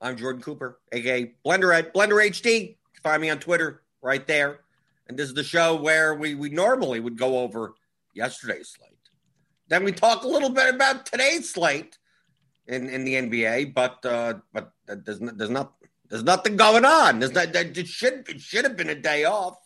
I'm Jordan Cooper, aka Blender at Blender HD. Find me on Twitter right there. And this is the show where we, we normally would go over yesterday's slate. Then we talk a little bit about today's slate in, in the NBA, but uh, but there's no, there's not there's nothing going on. There's not, it should it should have been a day off.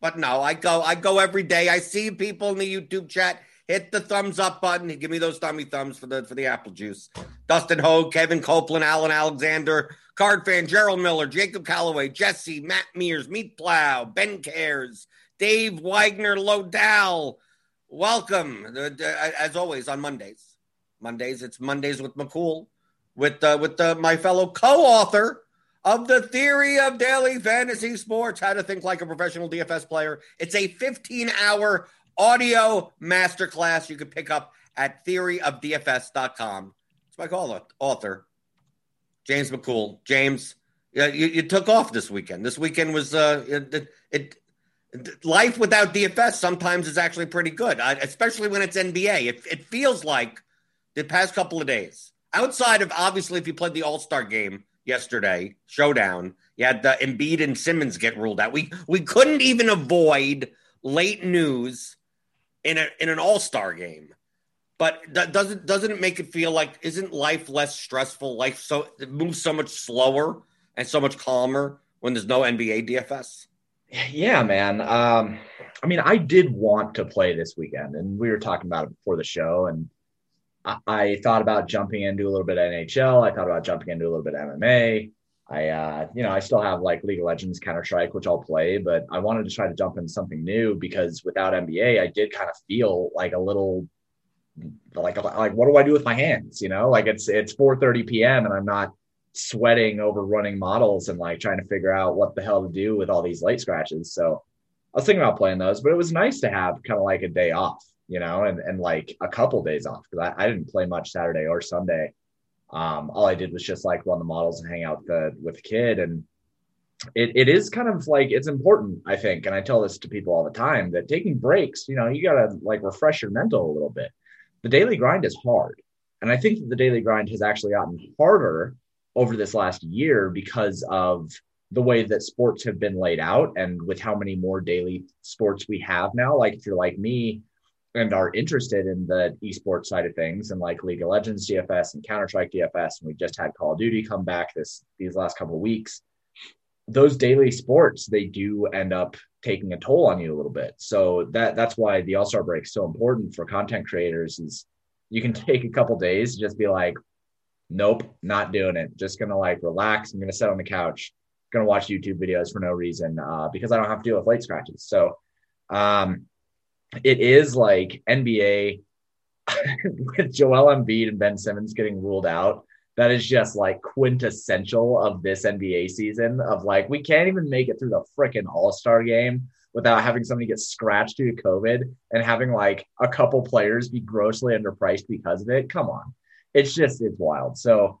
But no, I go I go every day. I see people in the YouTube chat hit the thumbs up button. Give me those thummy thumbs for the for the apple juice. Dustin Hogue, Kevin Copeland, Alan Alexander, Card Fan, Gerald Miller, Jacob Calloway, Jesse, Matt Mears, Meat Plow, Ben Cares, Dave Wagner, Lodell. Welcome, Uh, uh, as always on Mondays. Mondays, it's Mondays with McCool, with uh, with uh, my fellow co-author of the theory of daily fantasy sports, how to think like a professional DFS player. It's a 15-hour audio masterclass you can pick up at theoryofdfs.com. It's my call author, James McCool. James, you, you took off this weekend. This weekend was uh, it, it, it life without DFS sometimes is actually pretty good, especially when it's NBA. It, it feels like the past couple of days, outside of obviously if you played the All Star game yesterday, showdown, you had the Embiid and Simmons get ruled out. We we couldn't even avoid late news in a in an All Star game. But that doesn't doesn't it make it feel like isn't life less stressful? Life so it moves so much slower and so much calmer when there's no NBA DFS. Yeah, man. Um, I mean, I did want to play this weekend, and we were talking about it before the show, and I, I thought about jumping into a little bit of NHL. I thought about jumping into a little bit of MMA. I, uh, you know, I still have like League of Legends, Counter Strike, which I'll play, but I wanted to try to jump into something new because without NBA, I did kind of feel like a little, like, like what do I do with my hands? You know, like it's it's 4:30 p.m. and I'm not sweating over running models and like trying to figure out what the hell to do with all these light scratches. So I was thinking about playing those, but it was nice to have kind of like a day off, you know, and and like a couple days off because I, I didn't play much Saturday or Sunday. Um, all I did was just like run the models and hang out with the with the kid. And it, it is kind of like it's important, I think. And I tell this to people all the time that taking breaks, you know, you gotta like refresh your mental a little bit. The daily grind is hard. And I think that the daily grind has actually gotten harder over this last year because of the way that sports have been laid out and with how many more daily sports we have now. Like if you're like me, and are interested in the esports side of things and like League of Legends DFS and Counter Strike DFS, and we just had Call of Duty come back this these last couple of weeks. Those daily sports they do end up taking a toll on you a little bit. So that that's why the All Star break is so important for content creators. Is you can take a couple days to just be like, nope, not doing it. Just gonna like relax. I'm gonna sit on the couch, gonna watch YouTube videos for no reason uh, because I don't have to deal with late scratches. So um, it is like NBA. with Joel Embiid and Ben Simmons getting ruled out, that is just like quintessential of this NBA season. Of like, we can't even make it through the freaking All Star game without having somebody get scratched due to COVID and having like a couple players be grossly underpriced because of it. Come on, it's just it's wild. So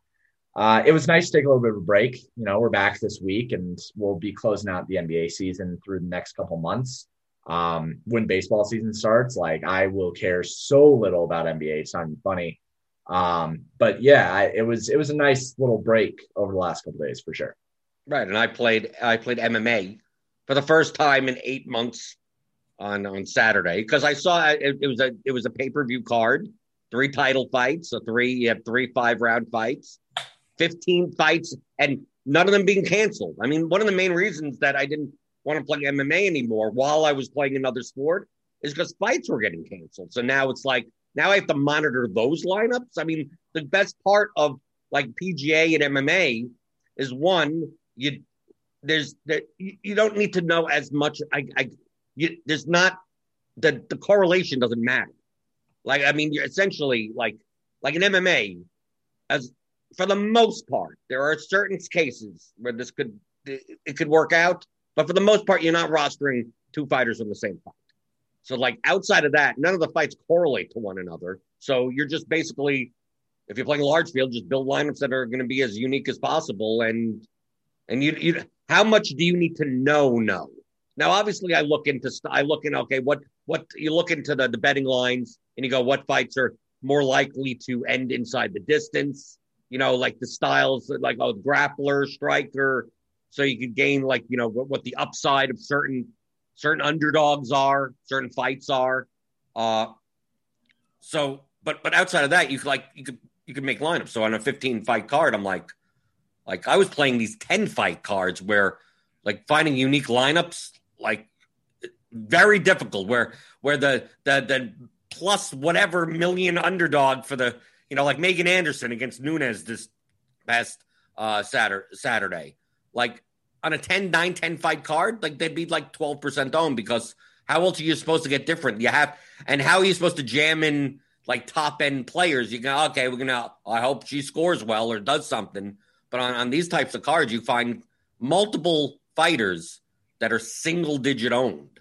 uh, it was nice to take a little bit of a break. You know, we're back this week and we'll be closing out the NBA season through the next couple months. Um, when baseball season starts, like I will care so little about NBA. It's not even funny. Um, but yeah, I, it was it was a nice little break over the last couple days for sure. Right, and I played I played MMA for the first time in eight months on on Saturday because I saw it, it was a it was a pay per view card, three title fights, so three you have three five round fights, fifteen fights, and none of them being canceled. I mean, one of the main reasons that I didn't want to play MMA anymore while I was playing another sport is because fights were getting canceled. So now it's like now I have to monitor those lineups. I mean, the best part of like PGA and MMA is one you there's that you, don't need to know as much. I, I you, there's not the the correlation doesn't matter. Like I mean, you're essentially like like an MMA, as for the most part, there are certain cases where this could it could work out, but for the most part, you're not rostering two fighters from the same fight. So like outside of that, none of the fights correlate to one another. So you're just basically, if you're playing large field, just build lineups that are going to be as unique as possible and and you, you, how much do you need to know? No. Now, obviously, I look into, I look in, okay, what, what you look into the, the betting lines and you go, what fights are more likely to end inside the distance? You know, like the styles, like oh, grappler, striker. So you could gain, like, you know, what, what the upside of certain, certain underdogs are, certain fights are. Uh, so, but, but outside of that, you could like, you could, you could make lineups. So on a 15 fight card, I'm like, like I was playing these 10 fight cards where like finding unique lineups, like very difficult where where the the the plus whatever million underdog for the you know like Megan Anderson against Nunes this past uh Saturday Saturday. Like on a 10 9 10 fight card, like they'd be like 12% owned because how else are you supposed to get different? You have and how are you supposed to jam in like top end players? You go, okay, we're gonna I hope she scores well or does something. But on, on these types of cards, you find multiple fighters that are single digit owned,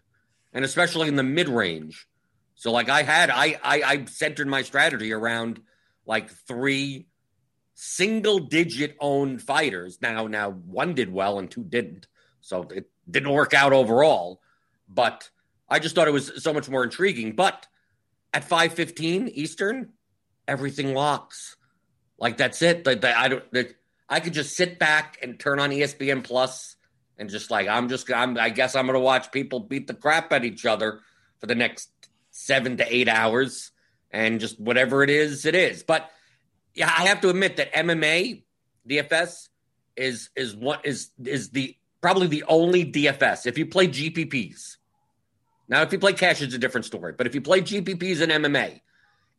and especially in the mid range. So, like I had, I, I I centered my strategy around like three single digit owned fighters. Now, now one did well and two didn't, so it didn't work out overall. But I just thought it was so much more intriguing. But at five fifteen Eastern, everything locks. Like that's it. That I don't. I could just sit back and turn on ESPN Plus and just like I'm just I'm, I guess I'm going to watch people beat the crap at each other for the next seven to eight hours, and just whatever it is, it is. But yeah, I have to admit that MMA DFS is is what is is the probably the only DFS. If you play GPPs, now if you play cash, it's a different story. But if you play GPPs and MMA,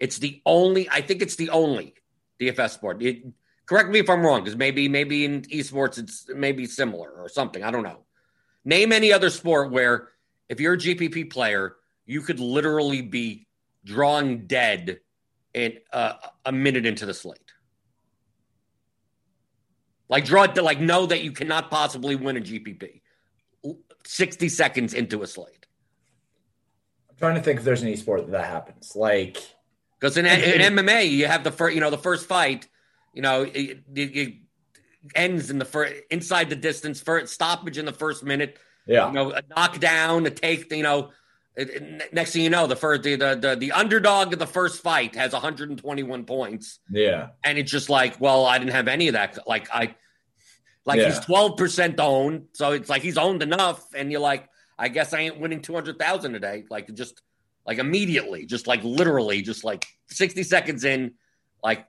it's the only. I think it's the only DFS sport. It, Correct me if I'm wrong, because maybe maybe in esports it's maybe similar or something. I don't know. Name any other sport where if you're a GPP player, you could literally be drawing dead in uh, a minute into the slate. Like draw it to like know that you cannot possibly win a GPP. 60 seconds into a slate. I'm trying to think if there's any sport that, that happens. Like because in, in MMA you have the first you know the first fight you know, it, it, it ends in the first inside the distance, first stoppage in the first minute. Yeah, you know, a knockdown, a take. You know, next thing you know, the first the, the the underdog of the first fight has 121 points. Yeah, and it's just like, well, I didn't have any of that. Like I, like yeah. he's 12 percent owned, so it's like he's owned enough, and you're like, I guess I ain't winning 200,000 a day. Like just like immediately, just like literally, just like 60 seconds in, like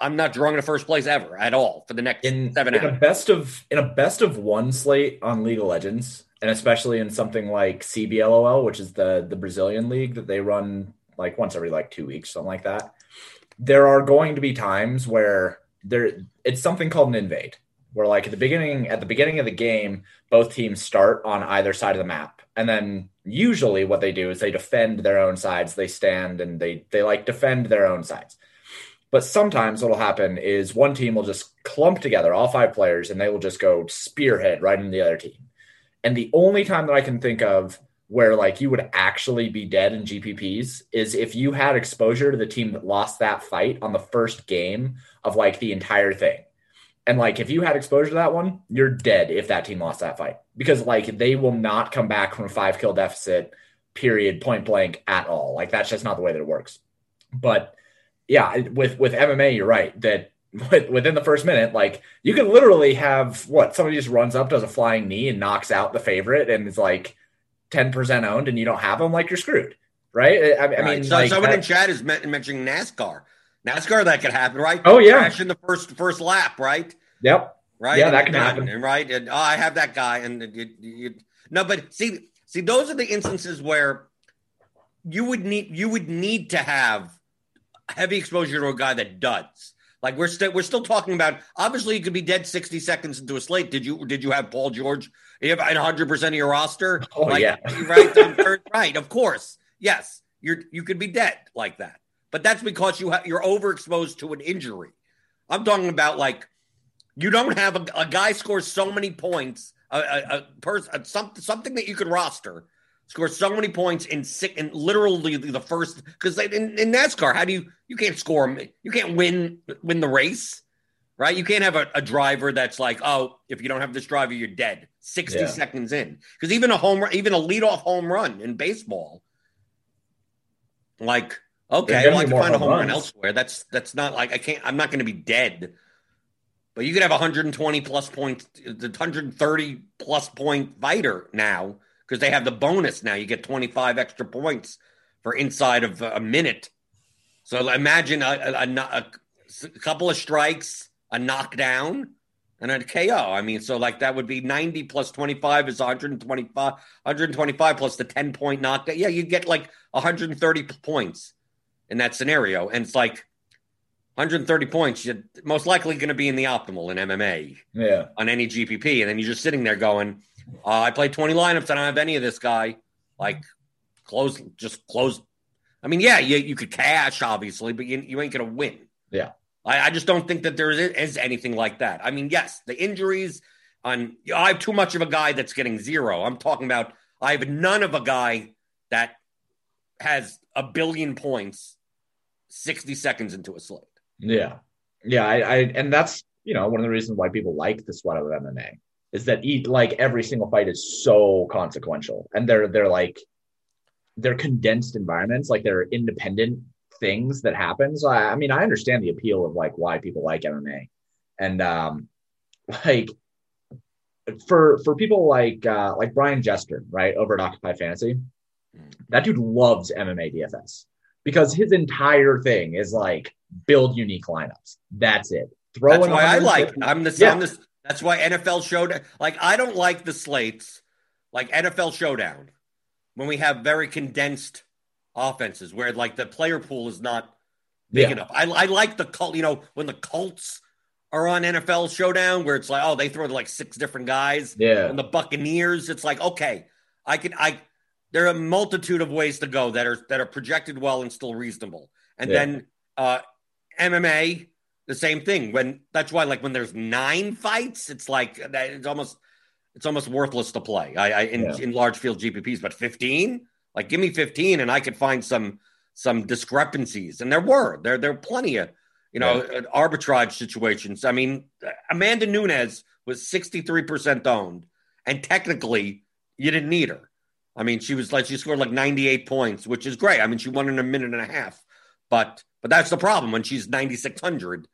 I'm not drawing to first place ever at all for the next in, seven in a best of in a best of one slate on League of Legends, and especially in something like CBLOL, which is the the Brazilian league that they run like once every like two weeks, something like that. There are going to be times where there it's something called an invade, where like at the beginning at the beginning of the game, both teams start on either side of the map, and then usually what they do is they defend their own sides. They stand and they they like defend their own sides. But sometimes what'll happen is one team will just clump together, all five players, and they will just go spearhead right into the other team. And the only time that I can think of where like you would actually be dead in GPPs is if you had exposure to the team that lost that fight on the first game of like the entire thing. And like if you had exposure to that one, you're dead if that team lost that fight because like they will not come back from a five kill deficit, period, point blank at all. Like that's just not the way that it works. But yeah, with with MMA, you're right that within the first minute, like you can literally have what somebody just runs up, does a flying knee, and knocks out the favorite, and it's like ten percent owned, and you don't have them, like you're screwed, right? I, I Right. mean, so like, someone that- in chat is mentioning NASCAR. NASCAR, that could happen, right? Oh, yeah. Crash in the first first lap, right? yep, Right. Yeah, And that can happen. and right? And oh, I have that guy, and you, you, no, but see, see, those are the instances where you would need you would need to have heavy exposure to a guy that does. Like we're still we're still talking about. Obviously, you could be dead sixty seconds into a slate. Did you did you have Paul George? You have one hundred percent of your roster. Oh, Like, yeah. right, right. Of course, yes. You're you could be dead like that, but that's because you have you're overexposed to an injury. I'm talking about like you don't have a, a guy scores so many points, a, a, a person, something something that you could roster scores so many points in six in literally the first because in, in NASCAR, how do you you can't score you can't win win the race, right? You can't have a, a driver that's like, oh, if you don't have this driver, you're dead. Sixty Yeah. seconds in, because even a home run, even a leadoff home run in baseball, like okay, well, I can find a home home run elsewhere. That's that's not like I can't. I'm not going to be dead. But you could have a 120 plus points, the 130 plus point fighter now because they have the bonus now. You get 25 extra points for inside of a minute. So imagine a, a, a, a- couple of strikes, a knockdown, and a KO. I mean, so like that would be 90 plus 25 is 125, 125 plus the 10 point knockdown. Yeah, you get like 130 points in that scenario. And it's like 130 points, you're most likely going to be in the optimal in MMA yeah, on any GPP, and then you're just sitting there going, uh, "I played 20 lineups. I don't have any of this guy." Like, close, just close. I mean, yeah, you, you could cash obviously, but you, you ain't gonna win. Yeah. I, I just don't think that there is, is anything like that. I mean, yes, the injuries on. I have too much of a guy that's getting zero. I'm talking about I have none of a guy that has a billion points 60 seconds into a slate. Yeah, yeah. I, I and that's you know one of the reasons why people like the sweat of MMA is that eat like every single fight is so consequential, and they're they're like they're condensed environments, like they're independent things that happen. So I, I mean, I understand the appeal of like why people like MMA, and um, like for for people like uh, like Brian Jester, right over at Occupy Fantasy, that dude loves MMA DFS because his entire thing is like build unique lineups. That's it. Throw That's why I like. I'm the. Yeah. I'm the. That's why NFL showdown. Like I don't like the slates, like NFL showdown, when we have very condensed offenses where like the player pool is not big Yeah. enough. I, I like the cult. You know when the Colts are on NFL showdown where it's like oh they throw to like six different guys. Yeah. And the Buccaneers, it's like okay, I can I. There are a multitude of ways to go that are that are projected well and still reasonable. And Yeah. then uh MMA, the same thing. When that's why, like when there's nine fights, it's like it's almost it's almost worthless to play. I, I in, Yeah. in large field GPPs, but 15, like give me 15, and I could find some some discrepancies. And there were there there were plenty of you know uh, arbitrage situations. I mean, Amanda Nunes was 63% owned, and technically you didn't need her. I mean, she was like she scored like 98 points, which is great. I mean, she won in a minute and a half. But but that's the problem when she's 9600.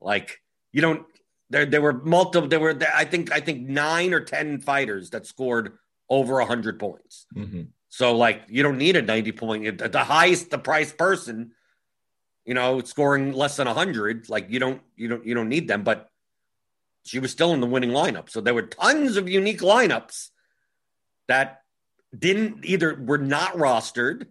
Like you don't there there were multiple there were I think I think 9 or 10 fighters that scored over 100 points. Mhm. So like you don't need a 90 point the the highest the price person you know scoring less than 100 like you don't you don't you don't need them but she was still in the winning lineup. So there were tons of unique lineups that didn't either were not rostered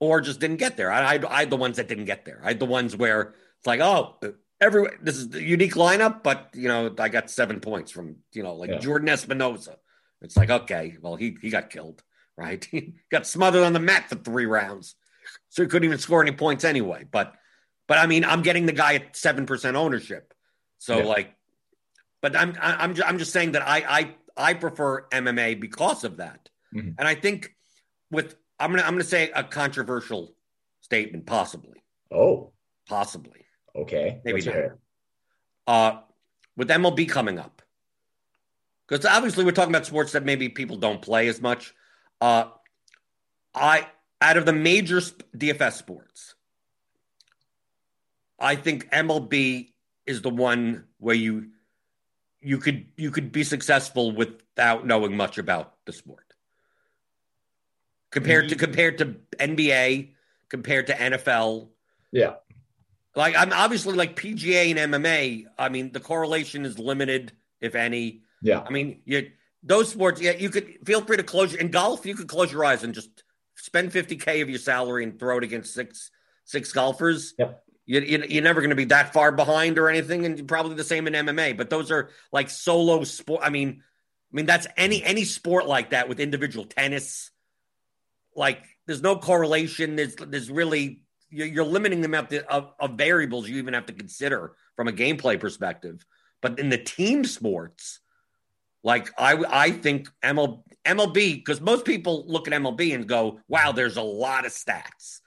or just didn't get there. I, I, I had the ones that didn't get there. I had the ones where it's like, oh, every this is the unique lineup, but you know, I got seven points from you know like Yeah. Jordan Espinosa. It's like, okay, well, he he got killed, right? He got smothered on the mat for three rounds, so he couldn't even score any points anyway. But, but I mean, I'm getting the guy at seven percent ownership, so Yeah. like, but I'm I'm ju- I'm just saying that I I I prefer MMA because of that, Mhm. and I think with I'm gonna I'm gonna say a controversial statement, possibly, Oh, possibly. okay. Maybe Let's not. hear it. uh, with MLB coming up. Because obviously we're talking about sports that maybe people don't play as much. Uh, I out of the major sp- DFS sports, I think MLB is the one where you you could you could be successful without knowing much about the sport. Compared to mm-hmm. compared to NBA, compared to NFL, Yeah. like I'm obviously like PGA and MMA. I mean, the correlation is limited, if any. Yeah. I mean, you those sports. Yeah, you could feel free to close in golf. You could close your eyes and just spend 50k of your salary and throw it against six six golfers. Yep. You, you, you're never going to be that far behind or anything, and probably the same in MMA. But those are like solo sport. I mean, I mean that's any any sport like that with individual tennis. Like, there's no correlation. There's there's really you're, limiting the amount of, of variables you even have to consider from a gameplay perspective. But in the team sports, like I I think ML, MLB because most people look at MLB and go, "Wow, there's a lot of stats."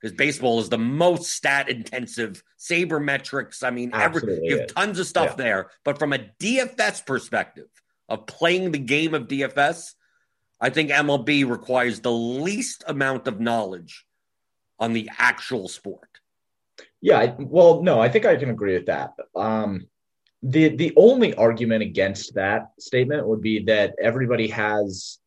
Because baseball is the most stat intensive, sabermetrics. I mean, every, you have tons of stuff Yeah. there. But from a DFS perspective of playing the game of DFS, I think MLB requires the least amount of knowledge on the actual sport. Yeah, I, well, no, I think I can agree with that. Um, the the only argument against that statement would be that everybody has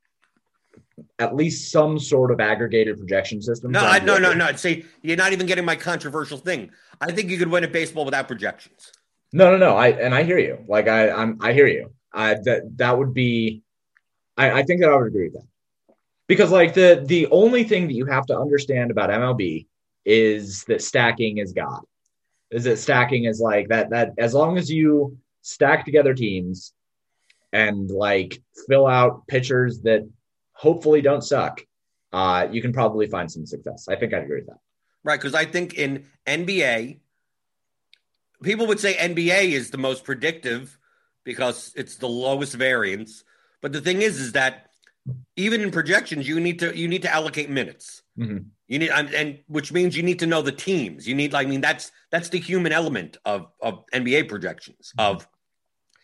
at least some sort of aggregated projection system. No, I, no, no, no. See, you're not even getting my controversial thing. I think you could win at baseball without projections. No, no, no. I and I hear you. Like I, I'm, I hear you. I that that would be. I, I think that I would agree with that because like the the only thing that you have to understand about MLB is that stacking is God. Is that stacking is like that that as long as you stack together teams and like fill out pitchers that hopefully don't suck, uh, you can probably find some success. I think I'd agree with that. Right, because I think in NBA, people would say NBA is the most predictive because it's the lowest variance. But the thing is, is that even in projections, you need to you need to allocate minutes. Mhm. You need, and, and which means you need to know the teams. You need, I mean, that's that's the human element of of NBA projections. Of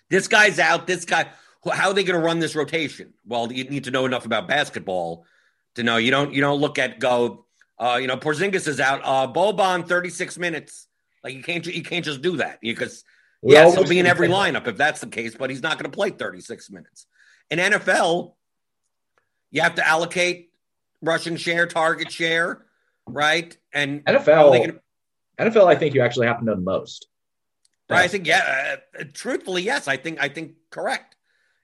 this guy's out, this guy. How are they going to run this rotation? Well, you need to know enough about basketball to know. You don't you don't look at go. Uh, you know, Porzingis is out. Uh, Boban, thirty six minutes. Like you can't you can't just do that because yes, he'll be in every lineup if that's the case, but he's not going to play thirty six minutes. In NFL, you have to allocate rushing share, target share, right? And how are they NFL, NFL, I think you actually have to know the most. Right. I think yeah. Uh, truthfully, yes. I think I think correct.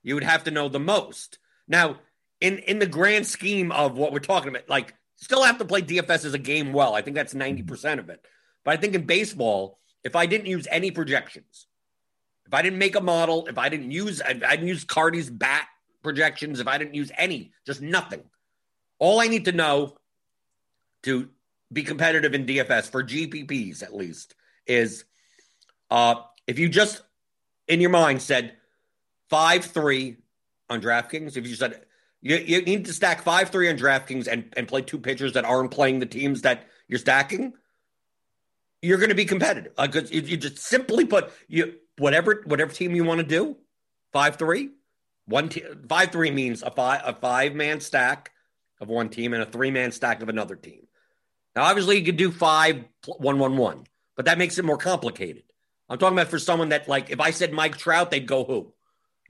You would have to know the most. Now, in in the grand scheme of what we're talking about, like still have to play DFS as a game well. I think that's ninety percent of it. But I think in baseball, if I didn't use any projections, if I didn't make a model, if I didn't use I, I didn't use Carty's bat projections, if I didn't use any, just nothing. All I need to know to be competitive in DFS for GPPs at least is uh, if you just in your mind said five three on DraftKings, if you said you, you need to stack five three on DraftKings and, and play two pitchers that aren't playing the teams that you're stacking, you're going to be competitive. Like 'cause you, you just simply put you whatever whatever team you want to do, five three, one te- five three means a five a five man stack of one team and a three man stack of another team. Now, obviously, you could do five one one one, but that makes it more complicated. I'm talking about for someone that, like, if I said Mike Trout, they'd go who,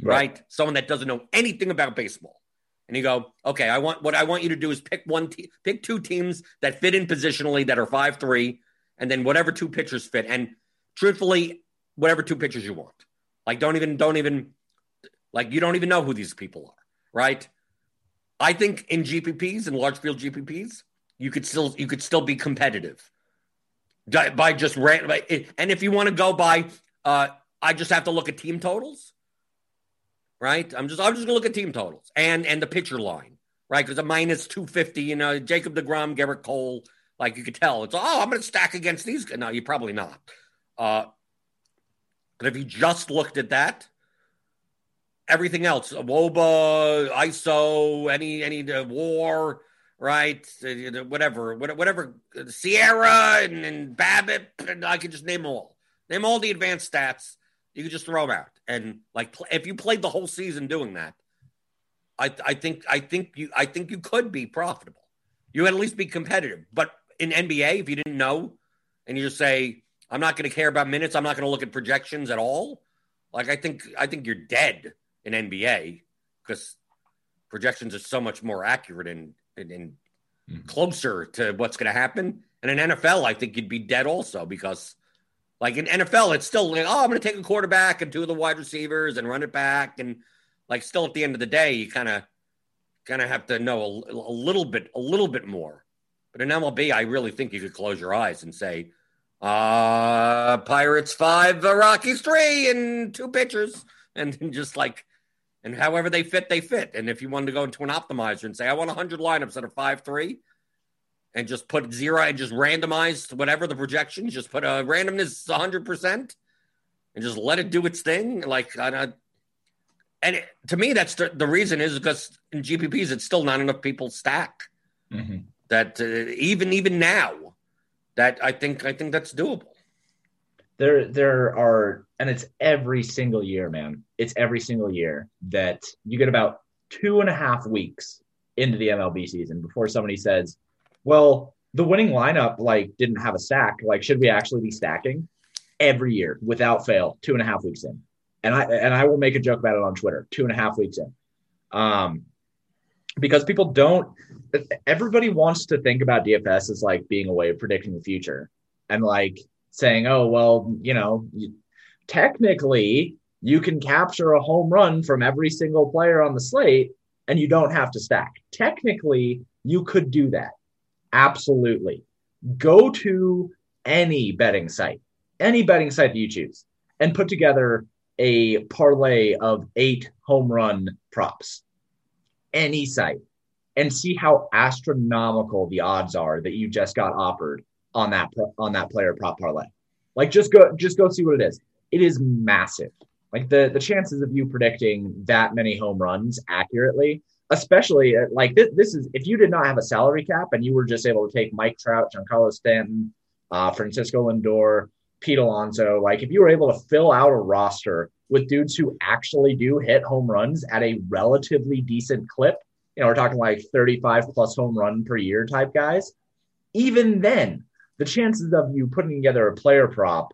right? Someone that doesn't know anything about baseball, and you go, okay, I want what I want you to do is pick one, te- pick two teams that fit in positionally that are five three, and then whatever two pitchers fit, and truthfully, whatever two pitchers you want. Like, don't even, don't even, like, you don't even know who these people are, right? I think in GPPs and large field GPPs, you could still you could still be competitive by just ran. And if you want to go by, uh, I just have to look at team totals, right? I'm just I'm just gonna look at team totals and and the pitcher line right? Because a minus 250, you know, Jacob DeGrom, Gerrit Cole, like you could tell, it's, oh, I'm to stack against these. No, you're probably not. Uh, but if you just looked at that, everything else, WOBA, ISO, any, any uh, war, right? Uh, whatever, whatever, SIERA and, and BABIP, and I could just name them all. Name all the advanced stats. You could just throw them out. And like, if you played the whole season doing that, I, I think I think you I think you could be profitable. You would at least be competitive. But in NBA, if you didn't know, and you just say, "I'm not going to care about minutes. I'm not going to look at projections at all," like I think I think you're dead in NBA because projections are so much more accurate and and, and mm-hmm. closer to what's going to happen. And in NFL, I think you'd be dead also because, like in NFL, it's still like, oh, I'm going to take a quarterback and two of the wide receivers and run it back and like still at the end of the day, you kind of kind of have to know a, a, little bit a little bit more. But in MLB, I really think you could close your eyes and say, uh, Pirates five, uh, Rockies three, and two pitchers, and, then just like, and however they fit, they fit. And if you wanted to go into an optimizer and say, I want 100 lineups that are five three, and just put zero and just randomize whatever the projections, just put a randomness 100 percent, and just let it do its thing. Like I, and it, to me, that's the, the reason is because in GPPs, it's still not enough people stack. Mm-hmm. That uh, even even now, that I think I think that's doable. There there are, and it's every single year, man. It's every single year that you get about two and a half weeks into the MLB season before somebody says, "Well, the winning lineup like didn't have a stack. Like, should we actually be stacking?" Every year, without fail, two and a half weeks in and I and I will make a joke about it on Twitter. Two and a half weeks in, um, because people don't. Everybody wants to think about DFS as like being a way of predicting the future, and like saying, "Oh, well, you know, technically you can capture a home run from every single player on the slate, and you don't have to stack. Technically, you could do that. Absolutely. Go to any betting site, any betting site that you choose, and put together a parlay of eight home run props, any site, and see how astronomical the odds are that you just got offered on that on that player prop parlay. Like just go just go see what it is. It is massive. Like the the chances of you predicting that many home runs accurately, especially uh, like this, this is if you did not have a salary cap and you were just able to take Mike Trout, Giancarlo Stanton, uh, Francisco Lindor, Pete Alonso, like if you were able to fill out a roster with dudes who actually do hit home runs at a relatively decent clip, you know, we're talking like 35 plus home run per year type guys, even then, the chances of you putting together a player prop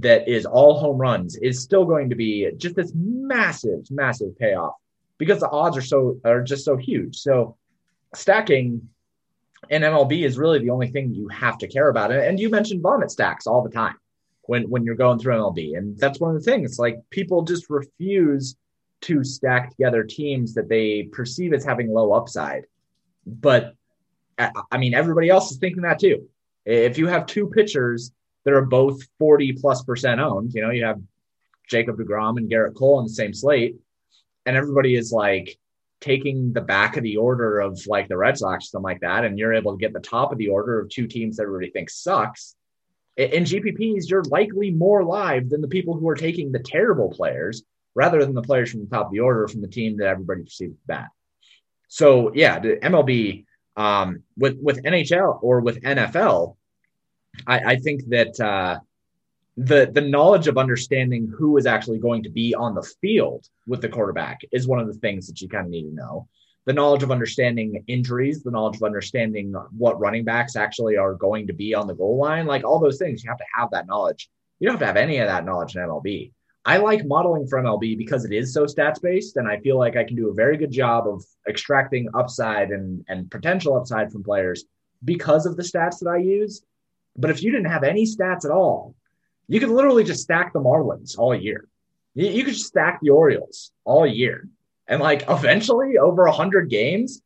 that is all home runs is still going to be just this massive, massive payoff because the odds are so are just so huge. So stacking in MLB is really the only thing you have to care about. And you mentioned vomit stacks all the time when when you're going through MLB. And that's one of the things. Like people just refuse to stack together teams that they perceive as having low upside. But I mean, everybody else is thinking that too. If you have two pitchers that are both 40 plus percent owned, you know, you have Jacob DeGrom and Gerrit Cole on the same slate, and everybody is like taking the back of the order of like the Red Sox, something like that, and you're able to get the top of the order of two teams that everybody thinks sucks in GPPs, you're likely more live than the people who are taking the terrible players rather than the players from the top of the order from the team that everybody perceives bad. So yeah, the MLB um, with with NHL or with NFL, I, I think that uh, the the knowledge of understanding who is actually going to be on the field with the quarterback is one of the things that you kind of need to know the knowledge of understanding injuries, the knowledge of understanding what running backs actually are going to be on the goal line, like all those things, you have to have that knowledge. You don't have to have any of that knowledge in MLB. I like modeling for MLB because it is so stats based, and I feel like I can do a very good job of extracting upside and, and potential upside from players because of the stats that I use. But if you didn't have any stats at all, you could literally just stack the Marlins all year. You, you could just stack the Orioles all year and like eventually over a hundred games,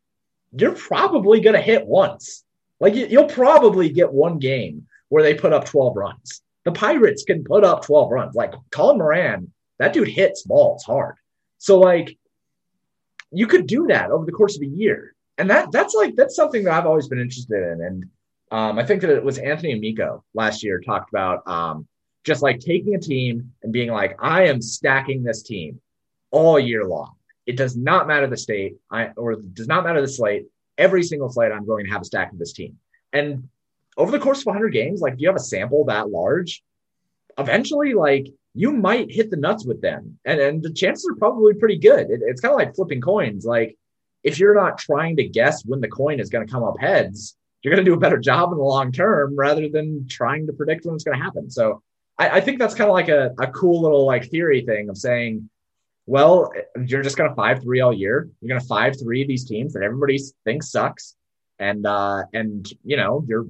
you're probably going to hit once. Like you'll probably get one game where they put up 12 runs. The Pirates can put up 12 runs. Like Colin Moran, that dude hits balls hard. So like you could do that over the course of a year. and that that's like that's something that I've always been interested in. And um, I think that it was Anthony Amico last year talked about um, just like taking a team and being like, I am stacking this team all year long. It does not matter the state, I or does not matter the slate. Every single slate, I'm going to have a stack of this team. And over the course of 100 games, like, do you have a sample that large? Eventually, like, you might hit the nuts with them, and and the chances are probably pretty good. It, it's kind of like flipping coins. Like, if you're not trying to guess when the coin is going to come up heads, you're going to do a better job in the long term rather than trying to predict when it's going to happen. So I, I think that's kind of like a, a cool little like theory thing of saying, well, you're just going to five three all year. You're going to five three these teams that everybody thinks sucks, and uh, and you know you're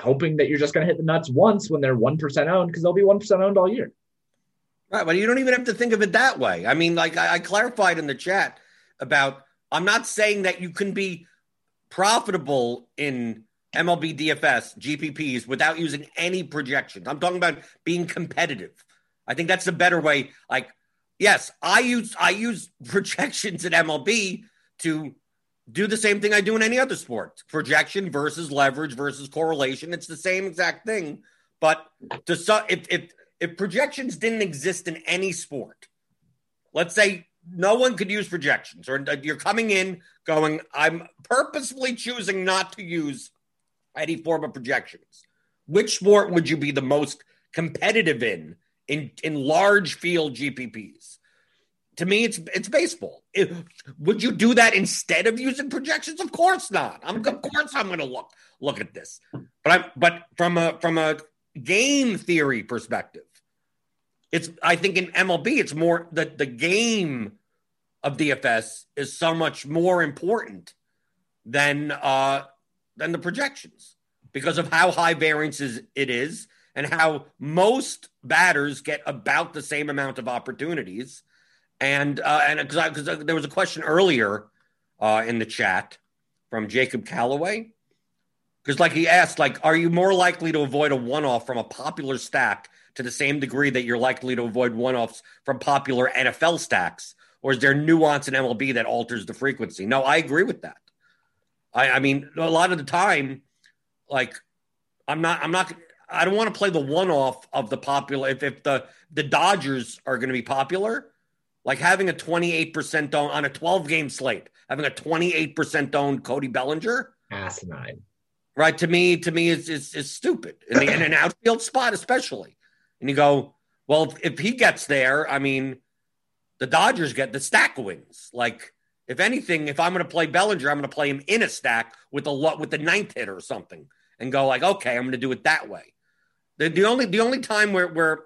hoping that you're just going to hit the nuts once when they're one percent owned because they'll be one percent owned all year. Right, but you don't even have to think of it that way. I mean, like I, I clarified in the chat about I'm not saying that you can be profitable in MLB DFS GPPs without using any projections. I'm talking about being competitive. I think that's the better way. Like, yes, I use I use projections in MLB to do the same thing I do in any other sport. Projection versus leverage versus correlation. It's the same exact thing. But to if if if projections didn't exist in any sport, let's say no one could use projections, or uh, you're coming in going, I'm purposefully choosing not to use any form of projections. Which sport would you be the most competitive in in in large field GPPs? To me, it's it's baseball. It, would you do that instead of using projections? Of course not. I'm of course I'm going to look look at this, but I'm but from a from a game theory perspective, it's I think in MLB it's more the the game of DFS is so much more important than uh than the projections because of how high variances it is and how most batters get about the same amount of opportunities. And uh, and because there was a question earlier uh, in the chat from Jacob Calloway, because like he asked, like, are you more likely to avoid a one-off from a popular stack to the same degree that you're likely to avoid one-offs from popular NFL stacks, or is there nuance in MLB that alters the frequency? No, I agree with that. I, I mean, a lot of the time, like, I'm not, I'm not, I don't want to play the one-off of the popular. If, if the the Dodgers are going to be popular, like having a 28% owned on a 12 game slate, having a 28% owned Cody Bellinger, asinine. Right to me, to me is is, is stupid in, the, in an outfield spot, especially. And you go, well, if, he gets there, I mean, the Dodgers get the stack wins. Like if anything, if I'm going to play Bellinger, I'm going to play him in a stack with a lot with the ninth hitter or something, and go like, okay, I'm going to do it that way. The, the only the only time where where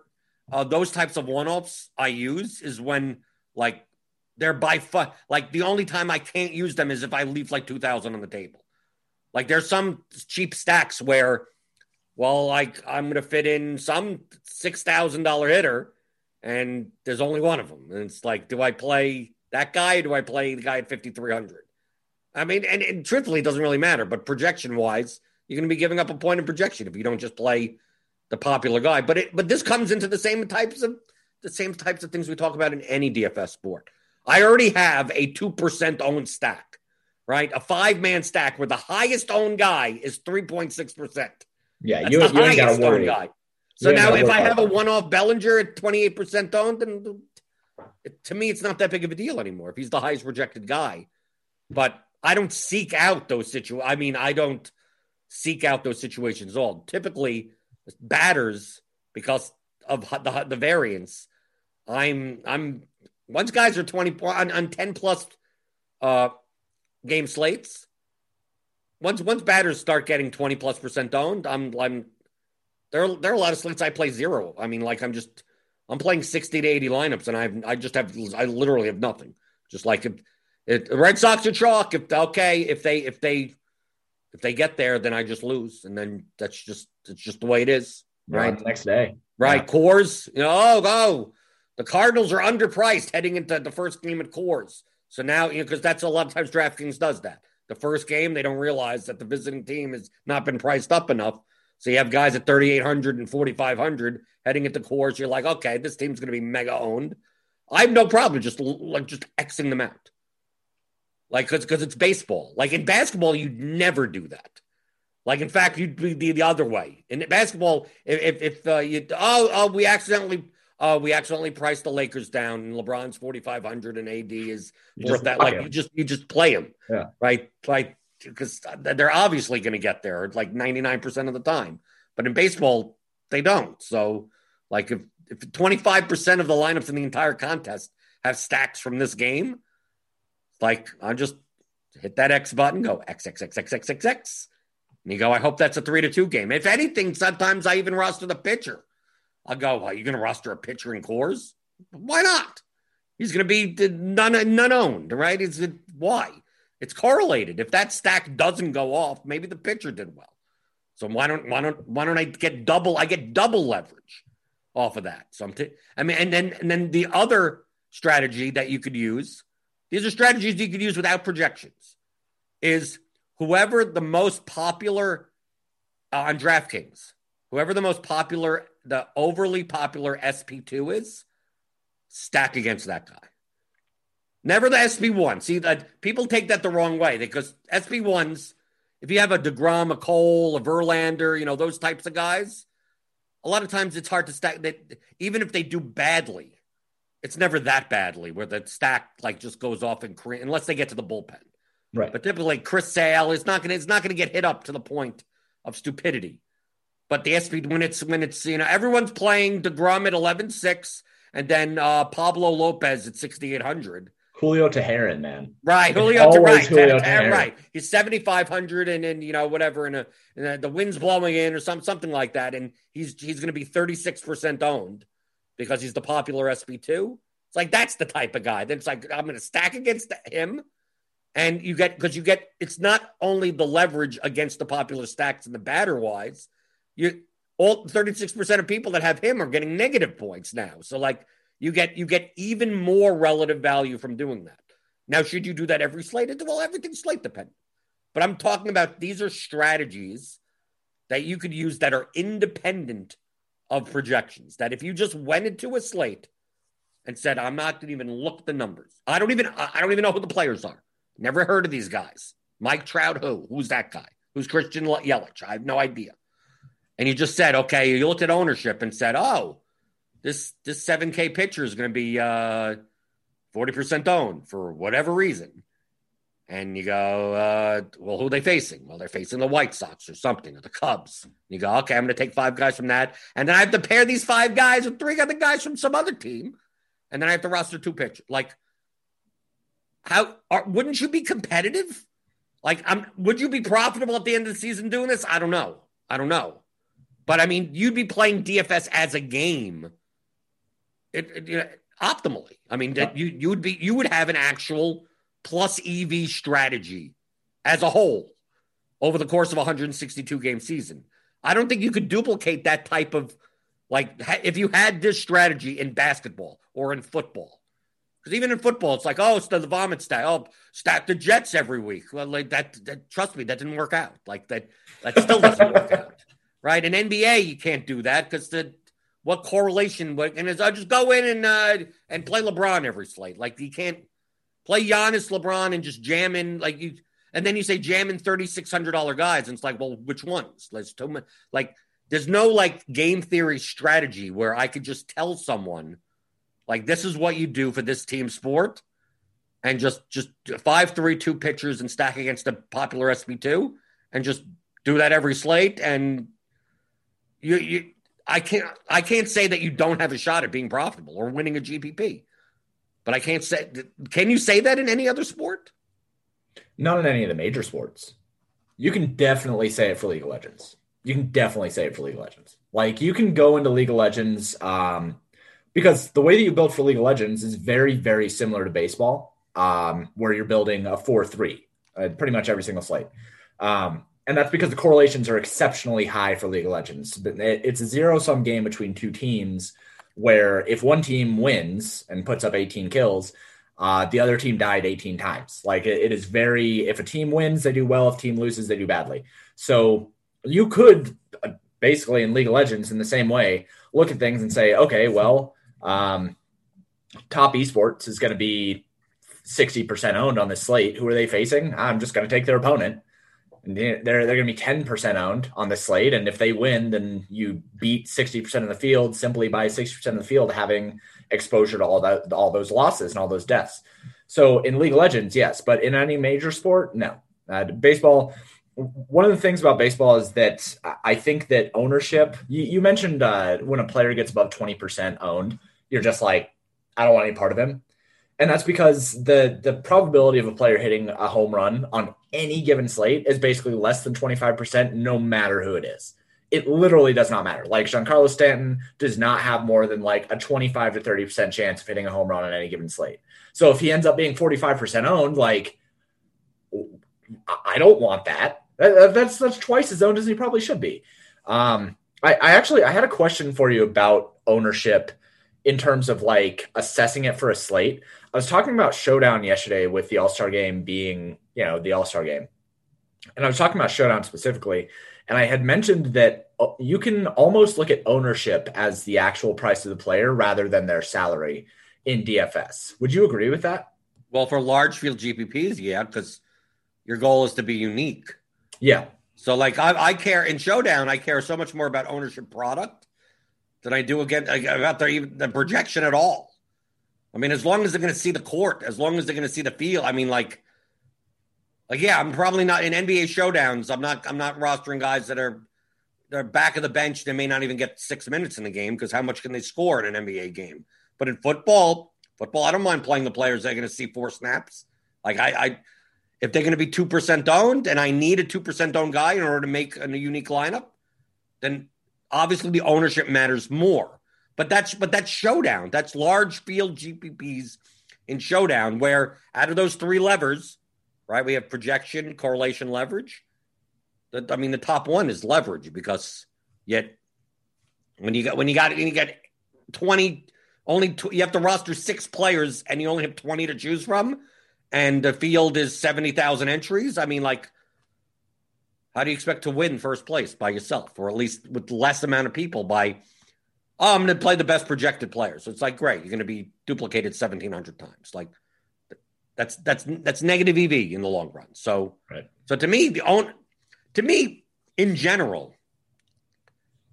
uh, those types of one offs I use is when like they're by far like the only time I can't use them is if I leave like two thousand on the table. Like there's some cheap stacks where, well, like I'm going to fit in some six thousand dollar hitter, and there's only one of them, and it's like, do I play? that guy do I play the guy at 5,300? I mean, and, and truthfully, it doesn't really matter. But projection wise, you're going to be giving up a point in projection if you don't just play the popular guy. But it, but this comes into the same types of the same types of things we talk about in any DFS sport. I already have a two percent owned stack, right? A five man stack where the highest owned guy is three point six percent. Yeah, That's you, you ain't got to worry. Guy. So now, if I have a one off Bellinger at twenty eight percent owned, then to me, it's not that big of a deal anymore if he's the highest rejected guy. But I don't seek out those situations. I mean, I don't seek out those situations at all. Typically, batters because of the, the variance. I'm I'm once guys are twenty on, on ten plus uh, game slates. Once once batters start getting twenty plus percent owned, I'm I'm there. There are a lot of slates I play zero. I mean, like I'm just I'm playing 60 to 80 lineups, and I have, I just have I literally have nothing. Just like if, if Red Sox are chalk, if okay, if they if they if they get there, then I just lose, and then that's just it's just the way it is. Right, next day. Right, yeah. Coors. You know, oh, oh, the Cardinals are underpriced heading into the first game at Coors. So now, you know, because that's a lot of times DraftKings does that. The first game, they don't realize that the visiting team has not been priced up enough. So you have guys at 3,800 and 4,500 heading into Coors. You're like, okay, this team's going to be mega owned. I have no problem just like just Xing them out. Like, because it's baseball. Like in basketball, you'd never do that. Like, in fact, you'd be the, the other way. In basketball, if, if uh, you, oh, oh, we accidentally, uh, we accidentally priced the Lakers down and LeBron's 4,500 and AD is worth that. Like, him. you just, you just play them. Yeah. Right. Like, because they're obviously going to get there like 99% of the time. But in baseball, they don't. So, like, if, if 25% of the lineups in the entire contest have stacks from this game, like, I just hit that X button, go X, X, X, X, X, X, X and you go, I hope that's a three to two game. If anything, sometimes I even roster the pitcher. I'll go, well, you going to roster a pitcher in Coors? Why not? He's going to be none, none owned, right? Is it why? It's correlated. If that stack doesn't go off, maybe the pitcher did well. So why don't why don't why don't I get double? I get double leverage off of that. So I'm t- I mean, and then and then the other strategy that you could use. These are strategies you could use without projections. Is whoever the most popular uh, on DraftKings, whoever the most popular, the overly popular SP2 is, stack against that guy. Never the SP1. See that people take that the wrong way because SP1s, if you have a DeGrom, a Cole, a Verlander, you know, those types of guys, a lot of times it's hard to stack that even if they do badly, it's never that badly where the stack like just goes off and cre- unless they get to the bullpen. Right. But typically, Chris Sale is not to it's not going to get hit up to the point of stupidity. But the SP when it's when it's you know everyone's playing Degrom at 11-6 and then uh, Pablo Lopez at sixty eight hundred. Julio Teheran, man. Right, Julio, to, right, Julio Teheran. right. He's seventy five hundred, and then you know whatever, and, and the wind's blowing in or some something like that, and he's he's going to be thirty six percent owned because he's the popular SP two. It's like that's the type of guy. Then it's like I'm going to stack against him and you get because you get it's not only the leverage against the popular stacks and the batter wise, you all 36% of people that have him are getting negative points now. So like you get you get even more relative value from doing that. Now, should you do that every slate? Well, everything's slate dependent. But I'm talking about these are strategies that you could use that are independent of projections. That if you just went into a slate and said, I'm not going to even look at the numbers. I don't even I don't even know who the players are. Never heard of these guys. Mike Trout, who? Who's that guy? Who's Christian Yelich? I have no idea. And you just said, okay, you looked at ownership and said, oh, this this 7K pitcher is going to be uh, 40% owned for whatever reason. And you go, uh, well, who are they facing? Well, they're facing the White Sox or something, or the Cubs. And you go, okay, I'm going to take five guys from that. And then I have to pair these five guys with three other guys from some other team. And then I have to roster two pitchers. Like, how are, wouldn't you be competitive? Like, I'm, would you be profitable at the end of the season doing this? I don't know. I don't know. But I mean, you'd be playing DFS as a game, it, it, you know, optimally. I mean, that you you would be you would have an actual plus EV strategy as a whole over the course of a 162 game season. I don't think you could duplicate that type of like if you had this strategy in basketball or in football because even in football, it's like, oh, it's the, the vomit stack. Oh, stack the Jets every week. Well, like that, that, trust me, that didn't work out. Like that, that still doesn't work out, right? In NBA, you can't do that because the what correlation? What and as I just go in and uh, and play LeBron every slate. Like you can't play Giannis, LeBron, and just jam in like you. And then you say jam in thirty six hundred dollar guys, and it's like, well, which ones? Let's. Like, there's no like game theory strategy where I could just tell someone like this is what you do for this team sport, and just just five three two pitchers and stack against a popular SP two, and just do that every slate. And you you I can't I can't say that you don't have a shot at being profitable or winning a GPP, but I can't say. Can you say that in any other sport? Not in any of the major sports. You can definitely say it for League of Legends. You can definitely say it for League of Legends. Like you can go into League of Legends. Um, because the way that you build for League of Legends is very, very similar to baseball, um, where you're building a 4 3, uh, pretty much every single slate. Um, and that's because the correlations are exceptionally high for League of Legends. It's a zero sum game between two teams where if one team wins and puts up 18 kills, uh, the other team died 18 times. Like it, it is very, if a team wins, they do well. If team loses, they do badly. So you could uh, basically in League of Legends in the same way look at things and say, okay, well, um, top esports is going to be 60% owned on the slate. Who are they facing? I'm just going to take their opponent. They're they're going to be 10% owned on the slate. And if they win, then you beat 60% of the field simply by 60% of the field having exposure to all that all those losses and all those deaths. So in League of Legends, yes, but in any major sport, no. Uh, baseball. One of the things about baseball is that I think that ownership. You, you mentioned uh, when a player gets above 20% owned, you're just like, I don't want any part of him and that's because the the probability of a player hitting a home run on any given slate is basically less than 25% no matter who it is. It literally does not matter. Like giancarlo stanton does not have more than like a 25 to 30% chance of hitting a home run on any given slate. So if he ends up being 45% owned like i don't want that that's that's twice as owned as he probably should be. Um, I, I actually i had a question for you about ownership in terms of like assessing it for a slate. I was talking about Showdown yesterday with the All Star game being, you know, the All Star game. And I was talking about Showdown specifically. And I had mentioned that uh, you can almost look at ownership as the actual price of the player rather than their salary in DFS. Would you agree with that? Well, for large field GPPs, yeah, because your goal is to be unique. Yeah. So, like, I, I care in Showdown, I care so much more about ownership product than I do again about the even the projection at all. I mean, as long as they're going to see the court, as long as they're going to see the field. I mean, like, like yeah, I'm probably not in NBA showdowns. I'm not. I'm not rostering guys that are they're back of the bench. They may not even get six minutes in the game because how much can they score in an NBA game? But in football, football, I don't mind playing the players that are going to see four snaps. Like I, I if they're going to be two percent owned, and I need a two percent owned guy in order to make a unique lineup, then Obviously, the ownership matters more, but that's but that's showdown. That's large field GPPs in showdown, where out of those three levers, right, we have projection, correlation, leverage. The, I mean, the top one is leverage because yet when you got when you got when you get twenty, only tw- you have to roster six players and you only have twenty to choose from, and the field is seventy thousand entries. I mean, like how do you expect to win first place by yourself, or at least with less amount of people? By oh, I'm going to play the best projected player. So it's like great, you're going to be duplicated 1,700 times. Like that's that's that's negative EV in the long run. So right. so to me, the own to me in general,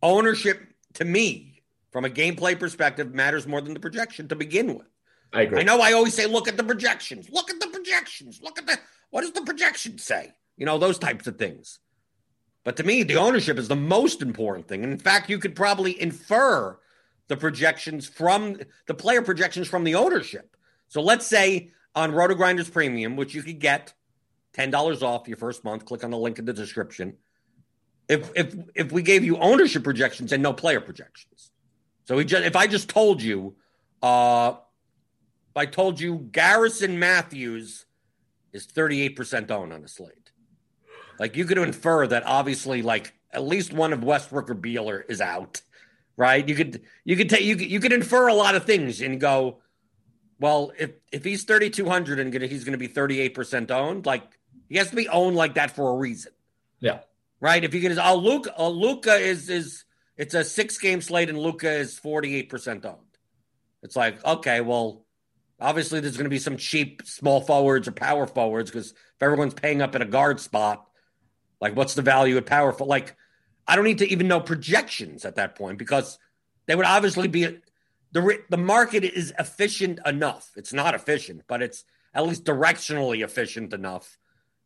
ownership to me from a gameplay perspective matters more than the projection to begin with. I agree. I know I always say, look at the projections, look at the projections, look at the what does the projection say? You know, those types of things. But to me, the ownership is the most important thing. And in fact, you could probably infer the projections from the player projections from the ownership. So let's say on Roto Grinders Premium, which you could get $10 off your first month, click on the link in the description. If if if we gave you ownership projections and no player projections. So we just if I just told you uh I told you Garrison Matthews is 38% owned on the slate. Like you could infer that obviously, like at least one of Westbrook or Beeler is out, right? You could you could take you could, you could infer a lot of things and go, well, if if he's thirty two hundred and gonna, he's going to be thirty eight percent owned, like he has to be owned like that for a reason. Yeah, right. If you can, oh Luka, oh, Luka is is it's a six game slate and Luka is forty eight percent owned. It's like okay, well, obviously there's going to be some cheap small forwards or power forwards because if everyone's paying up at a guard spot like, what's the value at powerful? Like, I don't need to even know projections at that point because they would obviously be the the market is efficient enough. It's not efficient, but it's at least directionally efficient enough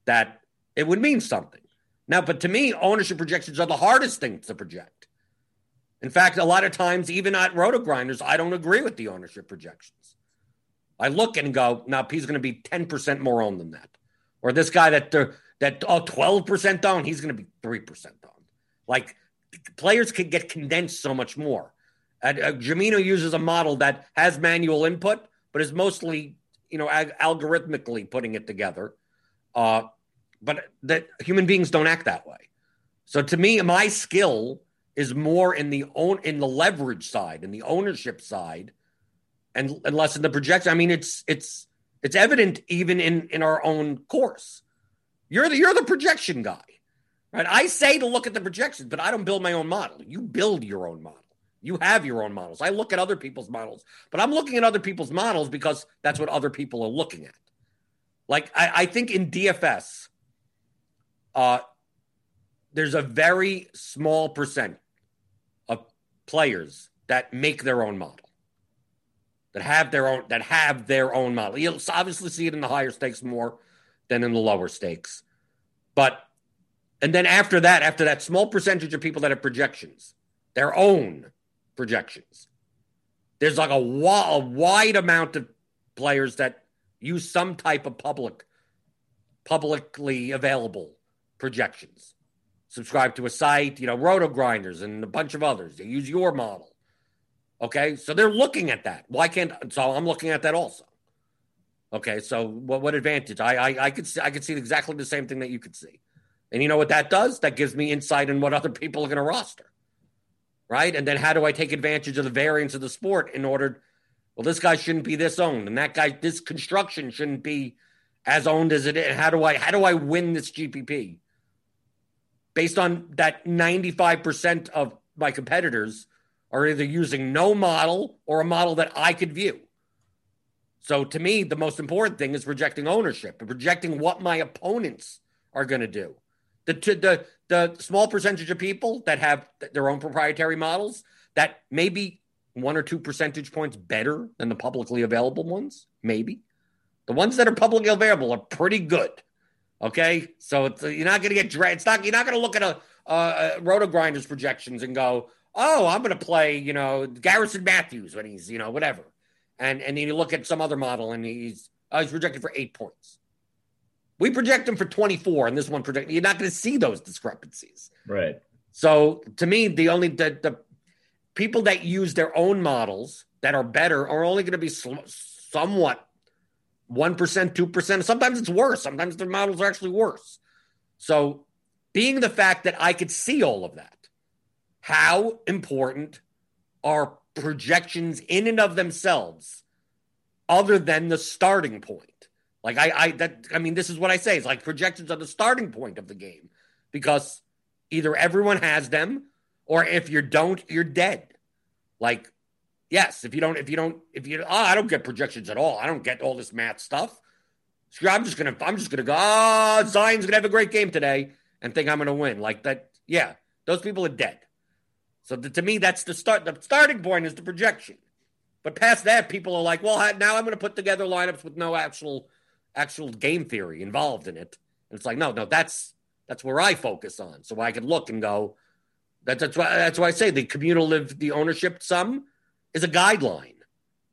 that it would mean something. Now, but to me, ownership projections are the hardest thing to project. In fact, a lot of times, even at Roto Grinders, I don't agree with the ownership projections. I look and go, now he's going to be 10% more owned than that. Or this guy that they're that oh 12% down, he's going to be 3% down. Like players can get condensed so much more. And, uh, Jamino uses a model that has manual input, but is mostly, you know, ag- algorithmically putting it together. Uh, but that human beings don't act that way. So to me, my skill is more in the own in the leverage side, in the ownership side, and, and less in the projection. I mean, it's it's it's evident even in in our own course. You're the you're the projection guy. Right? I say to look at the projections, but I don't build my own model. You build your own model. You have your own models. I look at other people's models, but I'm looking at other people's models because that's what other people are looking at. Like I, I think in DFS, uh, there's a very small percent of players that make their own model, that have their own that have their own model. You'll obviously see it in the higher stakes more than in the lower stakes, but and then after that, after that small percentage of people that have projections, their own projections, there's like a, wa- a wide amount of players that use some type of public, publicly available projections. Subscribe to a site, you know, Roto Grinders and a bunch of others. They use your model. Okay, so they're looking at that. Why can't? So I'm looking at that also. Okay, so what, what advantage? I, I I could see, I could see exactly the same thing that you could see, and you know what that does? That gives me insight in what other people are going to roster, right? And then how do I take advantage of the variance of the sport in order? Well, this guy shouldn't be this owned, and that guy, this construction shouldn't be as owned as it is. How do I how do I win this GPP? Based on that 95% of my competitors are either using no model or a model that I could view. So to me, the most important thing is projecting ownership and projecting what my opponents are going to do. The, the the small percentage of people that have their own proprietary models that maybe one or two percentage points better than the publicly available ones, maybe. The ones that are publicly available are pretty good. Okay, so you're not going to get It's not you're not going to look at a, a Roto Grinders projections and go, "Oh, I'm going to play," you know, Garrison Matthews when he's, you know, whatever, and and then you look at some other model and he's oh, he's projected for eight points. We project him for 24, and this one project. You're not going to see those discrepancies, right? So to me, the only the, the people that use their own models that are better are only going to be sl- somewhat 1%, 2%. Sometimes it's worse. Sometimes their models are actually worse. So, being the fact that I could see all of that, how important are projections in and of themselves other than the starting point? Like I I that I mean this is what I say. It's like projections are the starting point of the game because either everyone has them or if you don't, you're dead. Like Yes, if you don't, if you don't, if you, oh, I don't get projections at all. I don't get all this math stuff. So I'm just gonna, I'm just gonna go. Oh, Zion's gonna have a great game today and think I'm gonna win. Like that, yeah. Those people are dead. So to me, that's the start. The starting point is the projection. But past that, people are like, well, now I'm gonna put together lineups with no actual, actual game theory involved in it. And it's like, no, no, that's that's where I focus on, so I can look and go. That, that's why that's why I say the communal live the ownership sum is a guideline.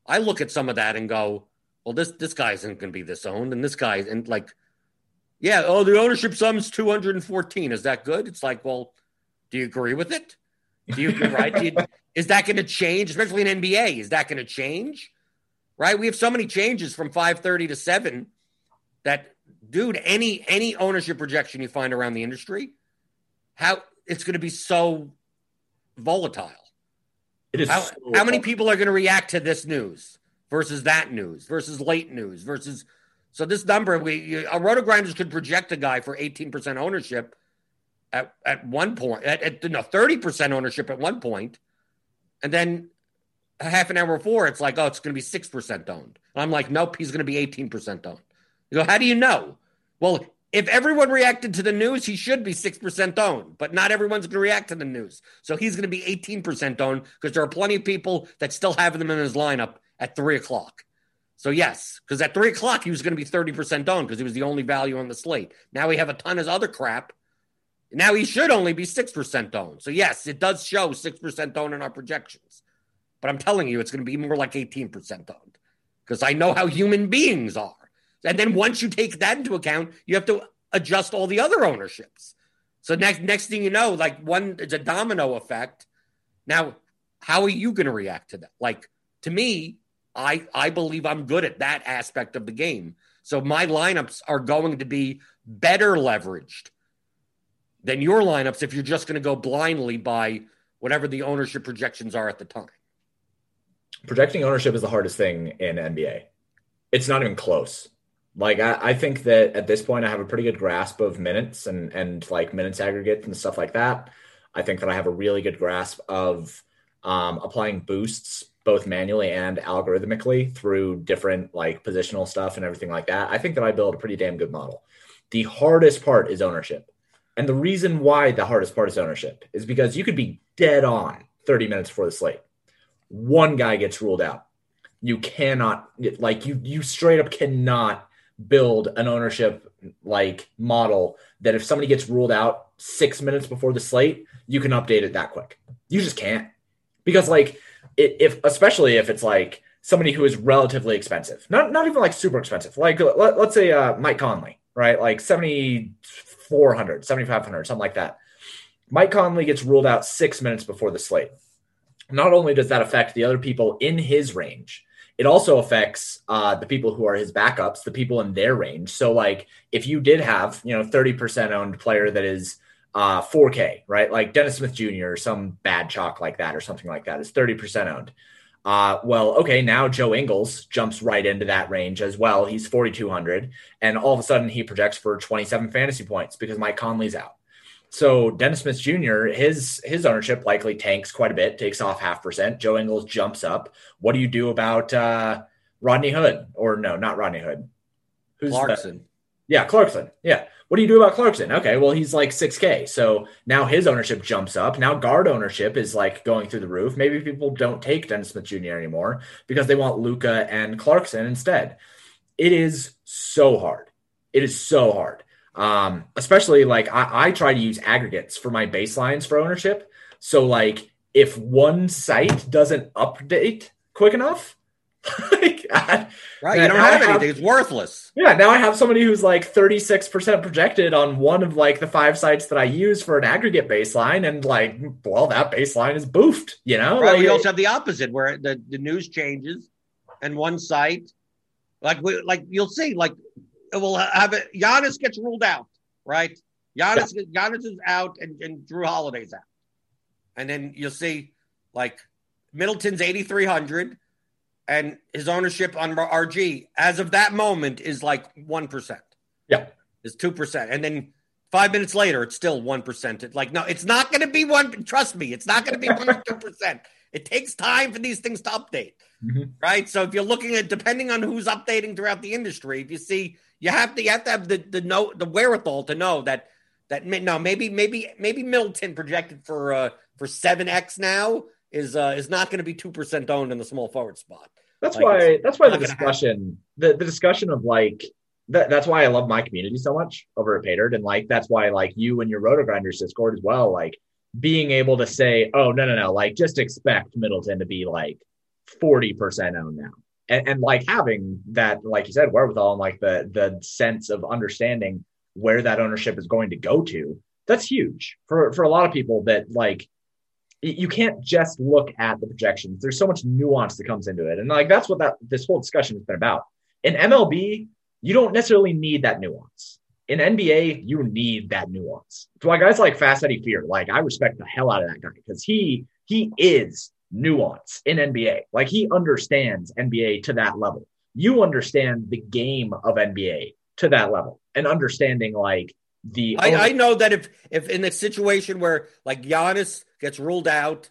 I look at some of that and go, well, this this guy isn't going to be this owned, and this guy and like, yeah, oh, the ownership sum's two hundred and fourteen. Is that good? It's like, well, do you agree with it? Do you right? Do you, is that going to change, especially in NBA? Is that going to change? Right? We have so many changes from five thirty to seven that, dude, any any ownership projection you find around the industry, how it's going to be so volatile. It is how, so how many people are going to react to this news versus that news versus late news versus so this number we a roto grinders could project a guy for 18% ownership at, at one point at, at no 30% ownership at one point and then a half an hour before it's like oh it's going to be 6% owned and i'm like nope he's going to be 18% owned you go how do you know well if everyone reacted to the news, he should be 6% owned, but not everyone's going to react to the news. So he's going to be 18% owned because there are plenty of people that still have him in his lineup at three o'clock. So, yes, because at three o'clock, he was going to be 30% owned because he was the only value on the slate. Now we have a ton of other crap. Now he should only be 6% owned. So, yes, it does show 6% owned in our projections. But I'm telling you, it's going to be more like 18% owned because I know how human beings are. And then once you take that into account, you have to adjust all the other ownerships. So next next thing you know, like one it's a domino effect. Now, how are you going to react to that? Like to me, I I believe I'm good at that aspect of the game. So my lineups are going to be better leveraged than your lineups if you're just going to go blindly by whatever the ownership projections are at the time. Projecting ownership is the hardest thing in NBA. It's not even close. Like I, I, think that at this point I have a pretty good grasp of minutes and and like minutes aggregate and stuff like that. I think that I have a really good grasp of um, applying boosts both manually and algorithmically through different like positional stuff and everything like that, I think that I build a pretty damn good model. The hardest part is ownership. And the reason why the hardest part is ownership is because you could be dead on 30 minutes before the slate. One guy gets ruled out. You cannot like you you straight up cannot build an ownership like model that if somebody gets ruled out 6 minutes before the slate, you can update it that quick. You just can't. Because like if especially if it's like somebody who is relatively expensive, not not even like super expensive, like let, us say uh, Mike Conley, right? Like 7,400, 7,500, something like that. Mike Conley gets ruled out six minutes before the slate. Not only does that affect the other people in his range, it also affects uh, the people who are his backups, the people in their range. So, like, if you did have, you know, 30% owned player that is uh, 4K, right? Like Dennis Smith Jr. or some bad chalk like that or something like that is 30% owned. Uh, well, okay, now Joe Ingles jumps right into that range as well. He's 4,200. And all of a sudden he projects for 27 fantasy points because Mike Conley's out. So Dennis Smith Jr. his his ownership likely tanks quite a bit, takes off half percent. Joe Ingles jumps up. What do you do about uh, Rodney Hood? Or no, not Rodney Hood. Who's Clarkson? The, yeah, Clarkson. Yeah. What do you do about Clarkson? Okay, well, he's like 6K. So now his ownership jumps up. Now guard ownership is like going through the roof. Maybe people don't take Dennis Smith Jr. anymore because they want Luka and Clarkson instead. It is so hard. It is so hard. Um, especially like I, I try to use aggregates for my baselines for ownership. So like if one site doesn't update quick enough, I, right, you don't have, have anything; it's worthless. Yeah, now I have somebody who's like thirty six percent projected on one of like the five sites that I use for an aggregate baseline, and like, well, that baseline is boofed. You know, right? Like, we also have the opposite where the, the news changes, and one site, like we like you'll see, like it will have it. Giannis gets ruled out, right? Giannis, yeah. Giannis is out, and, and Jrue Holiday's out, and then you'll see like Middleton's eighty three hundred and his ownership on RG as of that moment is like 1%. Yeah. Is 2%. And then five minutes later, it's still 1%. It's like, no, it's not going to be one. Trust me, it's not going to be 1 2%. It takes time for these things to update. Mm-hmm. Right. So if you're looking at, depending on who's updating throughout the industry, if you see, you have to, you have to have the, the know, the wherewithal to know that, that no, maybe, maybe, maybe Middleton projected for, uh, for 7X now is, uh, is not going to be 2% owned in the small forward spot. That's like why. That's why the discussion, the, the discussion of like that, that's why I love my community so much over at Paydirt. And like that's why like you and your Roto RotoGrinders Discord as well, like being able to say, oh no, no, no, like just expect Middleton to be like 40% owned now. And, and like having that, like you said, wherewithal and like the the sense of understanding where that ownership is going to go to, that's huge for for a lot of people that like you can't just look at the projections. There's so much nuance that comes into it. And like that's what that this whole discussion has been about. In MLB, you don't necessarily need that nuance. In NBA, you need that nuance. That's why guys like Fast Eddie Fear, like I respect the hell out of that guy because he he is nuance in NBA. Like he understands NBA to that level. You understand the game of NBA to that level and understanding like the I, I, know that if if in a situation where like Giannis gets ruled out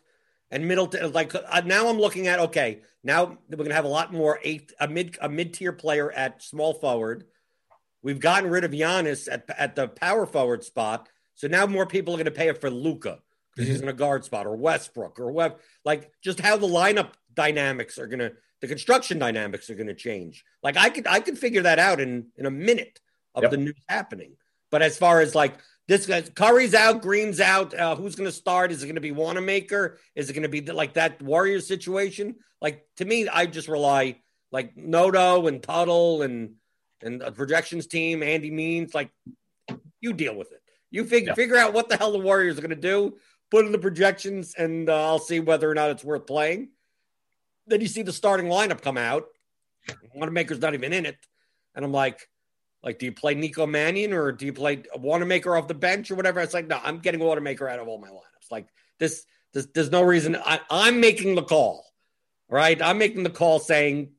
and Middleton like uh, now I'm looking at okay now we're gonna have a lot more eight a mid a mid tier player at small forward. We've gotten rid of Giannis at at the power forward spot, so now more people are gonna pay it for Luka because he's mm-hmm. in a guard spot or Westbrook or Web like just how the lineup dynamics are gonna the construction dynamics are gonna change. Like I could I could figure that out in in a minute of yep. the news happening. But as far as like this guy, Curry's out, Green's out. Uh, who's going to start? Is it going to be Wanamaker? Is it going to be like that Warrior situation? Like to me, I just rely like Noto and Tuttle and and the projections team, Andy Means. Like you deal with it. You figure yeah. figure out what the hell the Warriors are going to do. Put in the projections, and uh, I'll see whether or not it's worth playing. Then you see the starting lineup come out. Wanamaker's not even in it, and I'm like, like, do you play Nico Mannion or do you play Wanamaker off the bench or whatever? It's like, no, I'm getting Wanamaker out of all my lineups. Like this, this there's no reason. I, I'm making the call, right? I'm making the call saying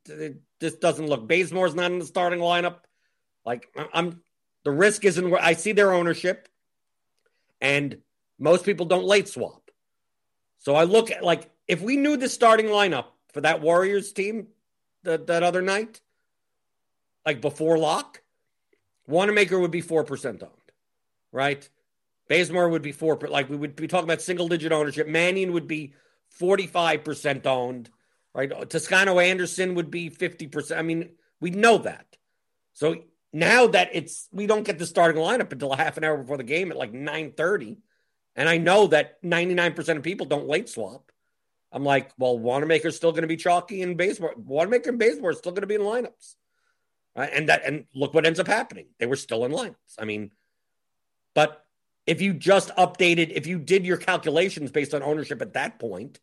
this doesn't look. Bazemore's not in the starting lineup. Like I'm, the risk isn't where I see their ownership, and most people don't late swap. So I look at like if we knew the starting lineup for that Warriors team that, that other night, like before lock, Wanamaker would be 4% owned, right? Bazemore would be 4 like we would be talking about single digit ownership. Mannion would be 45% owned, right? Toscano Anderson would be 50%. I mean, we know that. So now that it's we don't get the starting lineup until a half an hour before the game at like 9:30, and I know that 99% of people don't late swap. I'm like, well, Wanamaker's still going to be chalky and Bazemore. Wanamaker and Bazemore are still going to be in lineups. Right? And that and look what ends up happening. They were still in lineups. I mean, but if you just updated, if you did your calculations based on ownership at that point,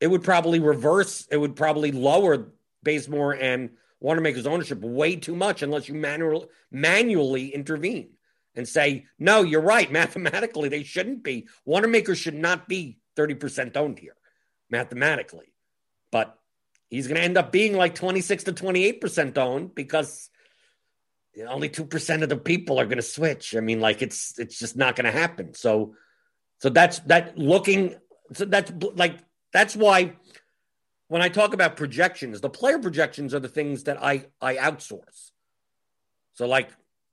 it would probably reverse, it would probably lower Bazemore and Wanamaker's ownership way too much unless you manual, manually intervene and say, no, you're right. Mathematically, they shouldn't be. Wanamaker should not be 30% owned here, mathematically. But he's going to end up being like 26 to 28% owned because only 2% of the people are going to switch. I mean, like it's it's just not going to happen. So so that's that looking so that's like that's why when I talk about projections, the player projections are the things that I I outsource. So like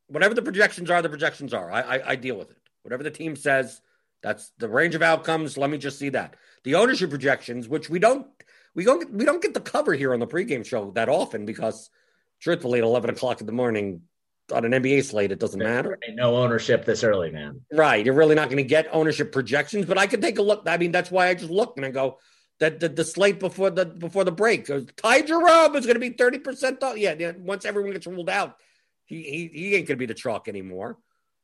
whatever the projections are, the projections are. I, I, I deal with it. Whatever the team says, that's the range of outcomes. Let me just see that. The ownership projections, which we don't we don't we don't get the cover here on the pregame show that often because truthfully at eleven o'clock in the morning on an NBA slate, it doesn't matter. no ownership this early, man. Right. You're really not going to get ownership projections, but I could take a look. I mean, that's why I just look and I go, that the, the slate before the before the break. Uh, Ty Jerome is going to be 30% off. Yeah, yeah, once everyone gets ruled out, he, he he ain't going to be the chalk anymore.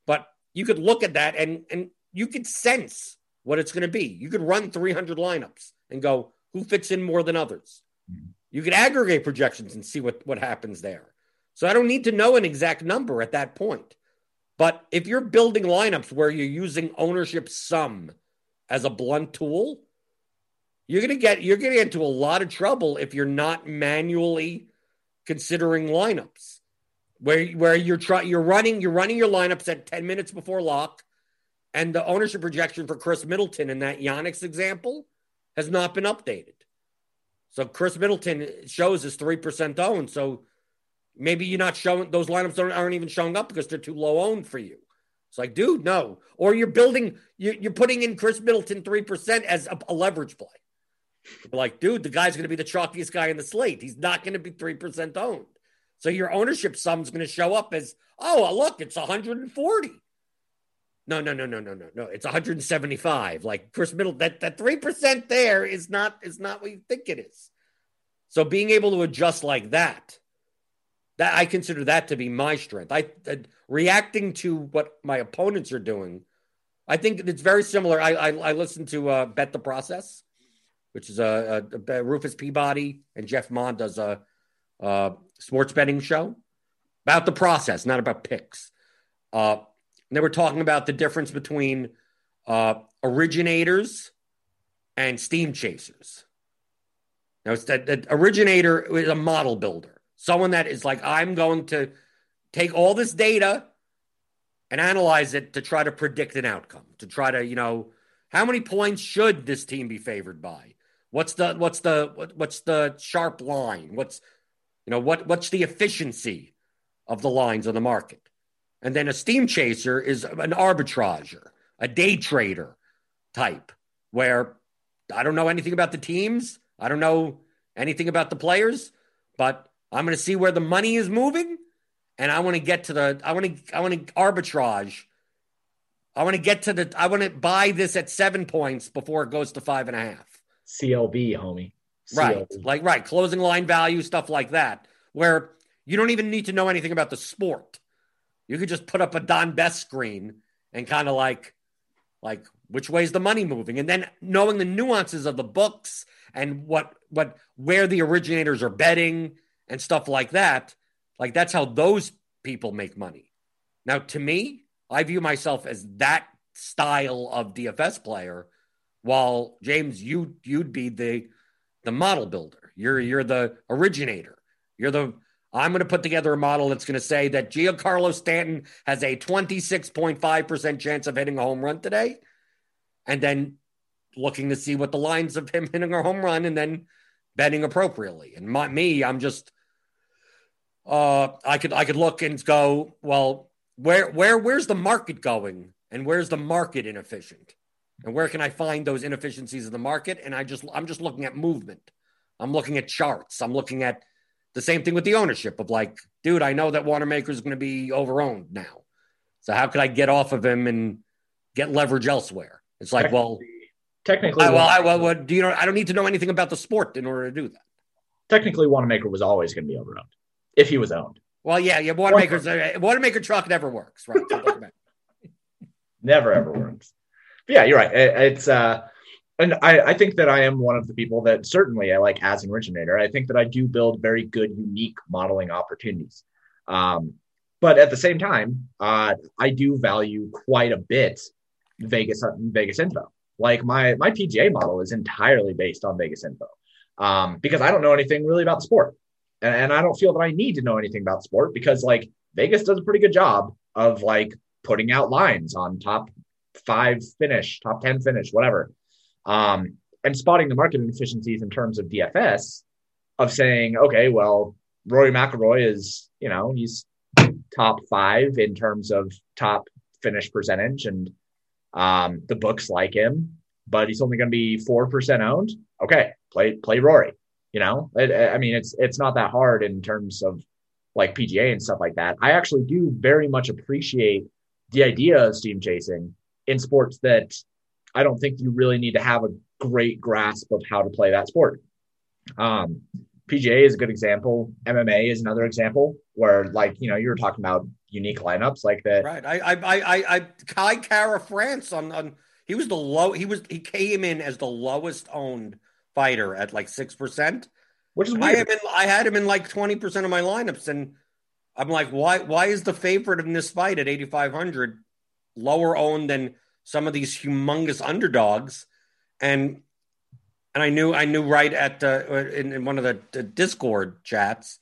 But you could look at that and and you could sense what it's going to be. You could run 300 lineups and go, who fits in more than others? Mm-hmm. You could aggregate projections and see what, what happens there. So I don't need to know an exact number at that point. But if you're building lineups where you're using ownership sum as a blunt tool, you're going to get you're to get into a lot of trouble if you're not manually considering lineups. Where where you're trying you're running you're running your lineups at 10 minutes before lock and the ownership projection for Khris Middleton in that Giannis example has not been updated. So Khris Middleton shows is 3% owned. So maybe you're not showing those lineups aren't, even showing up because they're too low owned for you. It's like, dude, no. Or you're building, you're, putting in Khris Middleton 3% as a, leverage play. You're like, dude, the guy's going to be the chalkiest guy in the slate. He's not going to be 3% owned. So your ownership sum's going to show up as, oh, look, it's 140. No, no, no, no, no, no, no. It's 175. Like Chris Middle, that that three percent there is not is not what you think it is. So being able to adjust like that, that I consider that to be my strength. I uh, reacting to what my opponents are doing. I think it's very similar. I I, I listened to uh, Bet the Process, which is a, a, a, Rufus Peabody and Jeff Mond does a, a sports betting show about the process, not about picks. Uh, and they were talking about the difference between uh, originators and steam chasers. Now, it's that, that originator is a model builder, someone that is like, I'm going to take all this data and analyze it to try to predict an outcome, to try to, you know, how many points should this team be favored by? What's the what's the what, what's the sharp line? What's you know what what's the efficiency of the lines on the market? And then a steam chaser is an arbitrager, a day trader type, where I don't know anything about the teams. I don't know anything about the players, but I'm going to see where the money is moving. And I want to get to the, I want to, I want to arbitrage. I want to get to the, I want to buy this at seven points before it goes to five and a half. CLB, homie. CLV. Right. Like, right. Closing line value, stuff like that, where you don't even need to know anything about the sport. You could just put up a Don Best screen and kind of like, like which way is the money moving, and then knowing the nuances of the books and what what where the originators are betting and stuff like that. Like that's how those people make money. Now, to me, I view myself as that style of DFS player, while James, you you'd be the the model builder. You're you're the originator. You're the I'm going to put together a model that's going to say that Giancarlo Stanton has a 26.5% chance of hitting a home run today. And then looking to see what the lines of him hitting a home run and then betting appropriately. And my, me, I'm just uh, I could I could look and go, well, where where where's the market going, and where's the market inefficient, and where can I find those inefficiencies in the market? And I just I'm just looking at movement. I'm looking at charts. I'm looking at the same thing with the ownership of like, dude, I know that Wanamaker is going to be overowned now, so how could I get off of him and get leverage elsewhere? It's like, well, technically, I, well, I, well, what, do you know? I don't need to know anything about the sport in order to do that. Technically, Wanamaker was always going to be overowned if he was owned. Well, yeah, yeah. Wanamaker's uh, Wanamaker truck never works, right? never ever works. But yeah, you're right. It, it's uh, and I, I think that I am one of the people that certainly I like as an originator. I think that I do build very good, unique modeling opportunities. Um, but at the same time, uh, I do value quite a bit Vegas Vegas info. Like my my PGA model is entirely based on Vegas info um, because I don't know anything really about the sport and, and I don't feel that I need to know anything about sport because like Vegas does a pretty good job of like putting out lines on top five finish, top 10 finish, whatever. Um, and spotting the market inefficiencies in terms of DFS of saying, okay, well, Rory McIlroy is, you know, he's top five in terms of top finish percentage and um, the books like him, but he's only going to be 4% owned. Okay. Play, play Rory. You know, it, I mean, it's it's not that hard in terms of like PGA and stuff like that. I actually do very much appreciate the idea of steam chasing in sports that I don't think you really need to have a great grasp of how to play that sport. Um, PGA is a good example. MMA is another example where, like, you know, you were talking about unique lineups like that. Right. I, I, I, I, Kai Kara France on, on, he was the low, he was, he came in as the lowest owned fighter at like six percent. Which is weird. I, in, I had him in like twenty percent of my lineups, and I'm like, why? Why is the favorite in this fight at 8,500 lower owned than some of these humongous underdogs? And and I knew I knew right at the in, in one of the, the Discord chats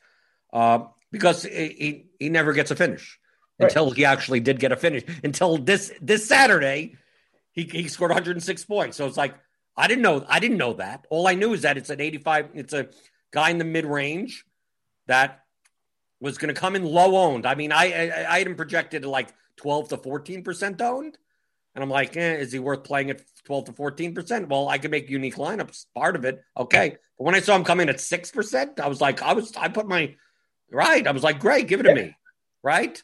uh, because he he never gets a finish right. until he actually did get a finish until this this Saturday he he scored 106 points. So it's like I didn't know. I didn't know that. All I knew is that it's an 85. It's a guy in the mid range that was going to come in low owned. I mean, I, I, I had him projected to like 12 to 14 percent owned, and I'm like, eh, is he worth playing at 12 to 14 percent? Well, I can make unique lineups. Part of it, okay. But when I saw him coming at six percent, I was like, I was, I put my right. I was like, great, give it to me, right.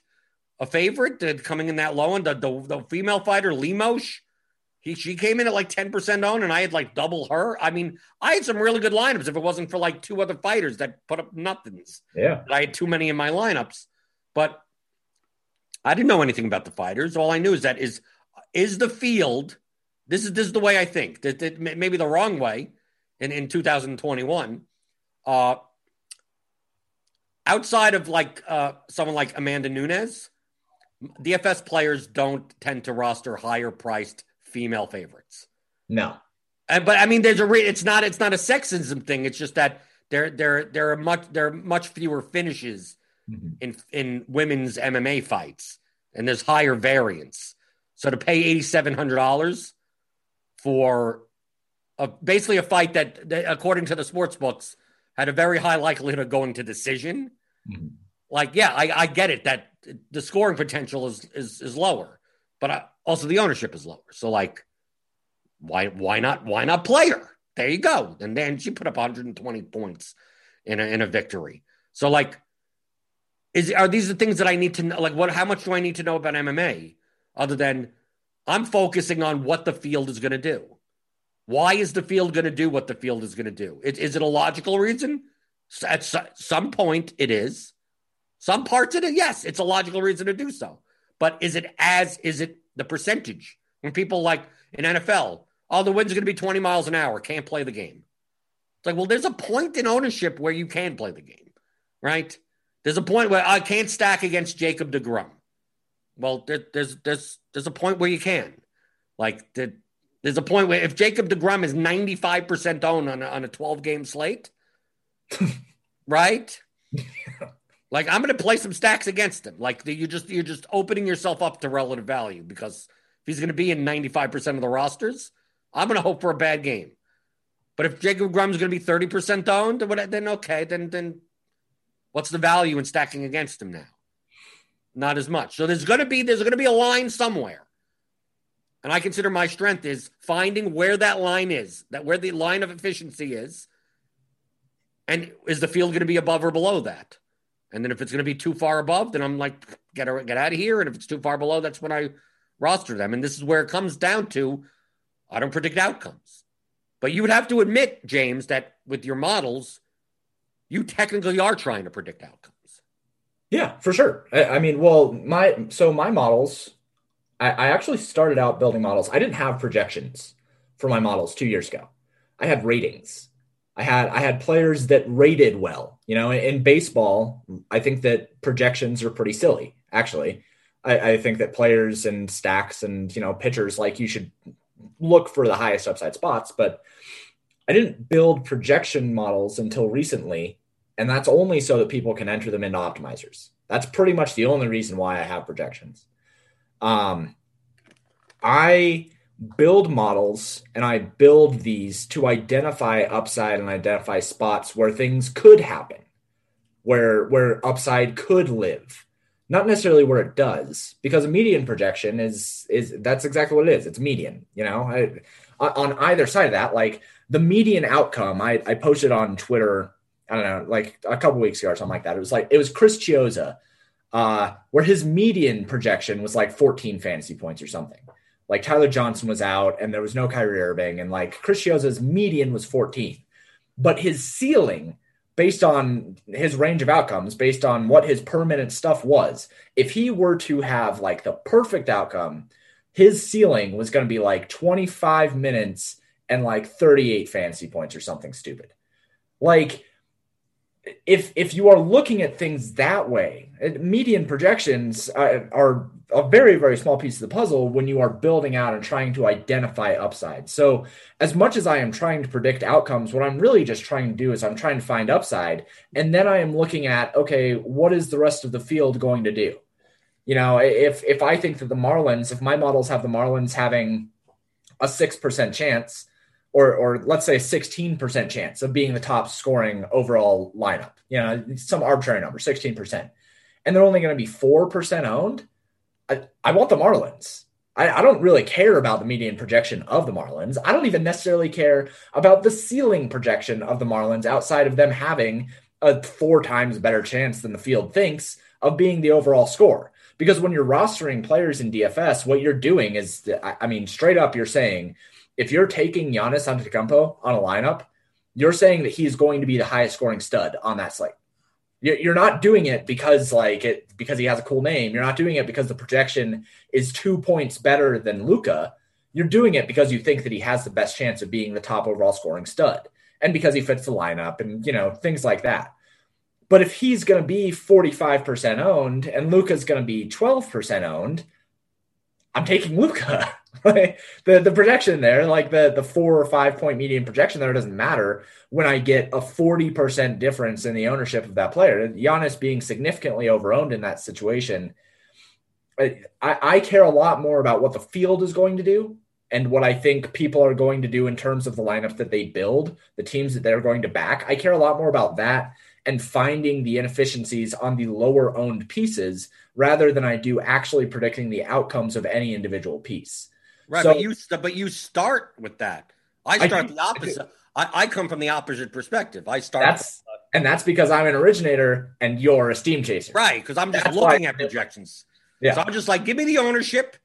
A favorite uh, coming in that low end, the, the, the female fighter Lemos he she came in at like 10% owned and I had like double her. I mean, I had some really good lineups if it wasn't for like two other fighters that put up nothings. Yeah. I had too many in my lineups. But I didn't know anything about the fighters. All I knew is that is is the field this is this is the way I think. That, that maybe the wrong way in, in 2021. Uh outside of like uh someone like Amanda Nunes, DFS players don't tend to roster higher priced female favorites. No. And, but I mean, there's a re- it's not it's not a sexism thing. It's just that there there there are much there are much fewer finishes mm-hmm. in in women's MMA fights, and there's higher variance. So to pay eighty seven hundred dollars for a, basically a fight that, that, according to the sports books, had a very high likelihood of going to decision. Mm-hmm. Like, yeah, I, I get it that the scoring potential is is is lower, but I, also the ownership is lower. So like, why why not why not play her? There you go. And then she put up 120 points in a, in a victory. So like, is are these the things that I need to know? Like, what? How much do I need to know about MMA other than I'm focusing on what the field is going to do? Why is the field going to do what the field is going to do? Is, is it a logical reason? At some point, it is. Some parts of it, yes, it's a logical reason to do so. But is it as is it the percentage when people like in NFL, oh, the wind's going to be 20 miles an hour, can't play the game. It's like, well, there's a point in ownership where you can play the game, right? There's a point where I can't stack against Jacob DeGrom. Well, there, there's there's there's a point where you can. Like there, there's a point where if Jacob DeGrom is 95% owned on a, on a 12 game slate, right? Like I'm going to play some stacks against him. Like you just you're just opening yourself up to relative value because if he's going to be in 95% of the rosters, I'm going to hope for a bad game. But if Jacob Degrom's going to be 30% owned, then okay, then then what's the value in stacking against him now? Not as much. So there's going to be there's going to be a line somewhere. And I consider my strength is finding where that line is, that where the line of efficiency is. And is the field going to be above or below that? And then if it's going to be too far above, then I'm like, get, get out of here. And if it's too far below, that's when I roster them. And this is where it comes down to I don't predict outcomes. But you would have to admit, James, that with your models, you technically are trying to predict outcomes. Yeah, for sure. I, I mean, well, my so my models, I, I actually started out building models. I didn't have projections for my models two years ago. I had ratings. I had I had players that rated well. You know, in, in baseball, I think that projections are pretty silly. Actually, I, I, think that players and stacks and you know pitchers like you should look for the highest upside spots. But I didn't build projection models until recently, and that's only so that people can enter them into optimizers. That's pretty much the only reason why I have projections. Um, I build models and I build these to identify upside and identify spots where things could happen, where where upside could live. Not necessarily where it does, because a median projection is is that's exactly what it is. It's median, you know. I, on either side of that, like the median outcome, I, I posted on Twitter, I don't know, like a couple weeks ago or something like that. It was like it was Chris Chiozza, uh, where his median projection was like 14 fantasy points or something like Tyler Johnson was out and there was no Kyrie Irving, and like Chris Chiozza's median was 14. But his ceiling, based on his range of outcomes, based on what his per minute stuff was, if he were to have like the perfect outcome, his ceiling was going to be like 25 minutes and like 38 fantasy points or something stupid. Like, if if you are looking at things that way, median projections are, are a very very small piece of the puzzle when you are building out and trying to identify upside. So as much as I am trying to predict outcomes, what I'm really just trying to do is I'm trying to find upside, and then I am looking at okay, what is the rest of the field going to do? You know, if if I think that the Marlins, if my models have the Marlins having a six percent chance or or let's say 16% chance of being the top scoring overall lineup. You know, some arbitrary number, 16%. And they're only going to be 4% owned. I, I want the Marlins. I, I, don't really care about the median projection of the Marlins. I don't even necessarily care about the ceiling projection of the Marlins outside of them having a four times better chance than the field thinks of being the overall score. Because when you're rostering players in DFS, what you're doing is, I mean, straight up, you're saying if you're taking Giannis Antetokounmpo on a lineup, you're saying that he's going to be the highest scoring stud on that slate. You're not doing it because like it because he has a cool name. You're not doing it because the projection is two points better than Luka. You're doing it because you think that he has the best chance of being the top overall scoring stud, and because he fits the lineup, and you know things like that. But if he's going to be 45% owned and Luka's going to be 12% owned, I'm taking The the projection there, like the the four or five point median projection there, doesn't matter when I get a forty percent difference in the ownership of that player. Giannis being significantly overowned in that situation, I, I care a lot more about what the field is going to do and what I think people are going to do in terms of the lineups that they build, the teams that they're going to back. I care a lot more about that and finding the inefficiencies on the lower owned pieces rather than I do actually predicting the outcomes of any individual piece. Right, so, but you but you start with that. I start I, the opposite. I, I, come from the opposite perspective. I start. That's with, and that's because I'm an originator and you're a steam chaser. Right, because I'm just that's looking at projections. Yeah. So I'm just like, give me the ownership,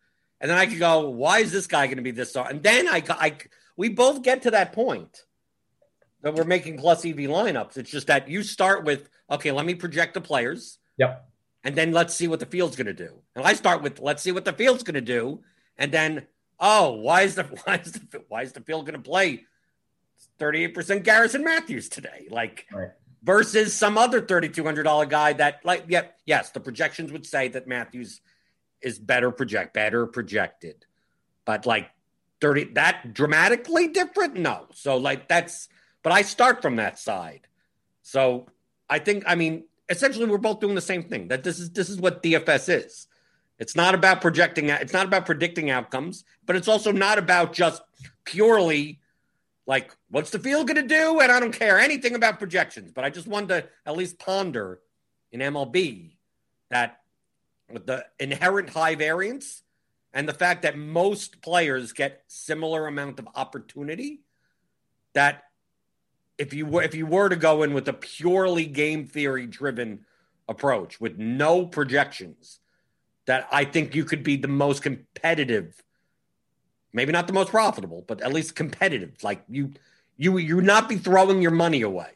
and then I can go, why is this guy going to be this? And then I, I, we both get to that point that we're making plus EV lineups. It's just that you start with, okay, let me project the players. Yep. And then let's see what the field's going to do. And I start with, let's see what the field's going to do. And then oh, why is the why is the why is the field going to play 38% Garrison Matthews today? Like right. versus some other $3,200 guy that like, yeah, yes, the projections would say that Matthews is better project, better projected, but like 30, that dramatically different? No. So like that's, but I start from that side. So I think, I mean, essentially we're both doing the same thing that this is, this is what DFS is. It's not about projecting. It's not about predicting outcomes, but it's also not about just purely like what's the field going to do. And I don't care anything about projections, but I just wanted to at least ponder in MLB that with the inherent high variance and the fact that most players get similar amount of opportunity that if you were if you were to go in with a purely game theory driven approach with no projections that I think you could be the most competitive maybe not the most profitable but at least competitive. Like you you you would not be throwing your money away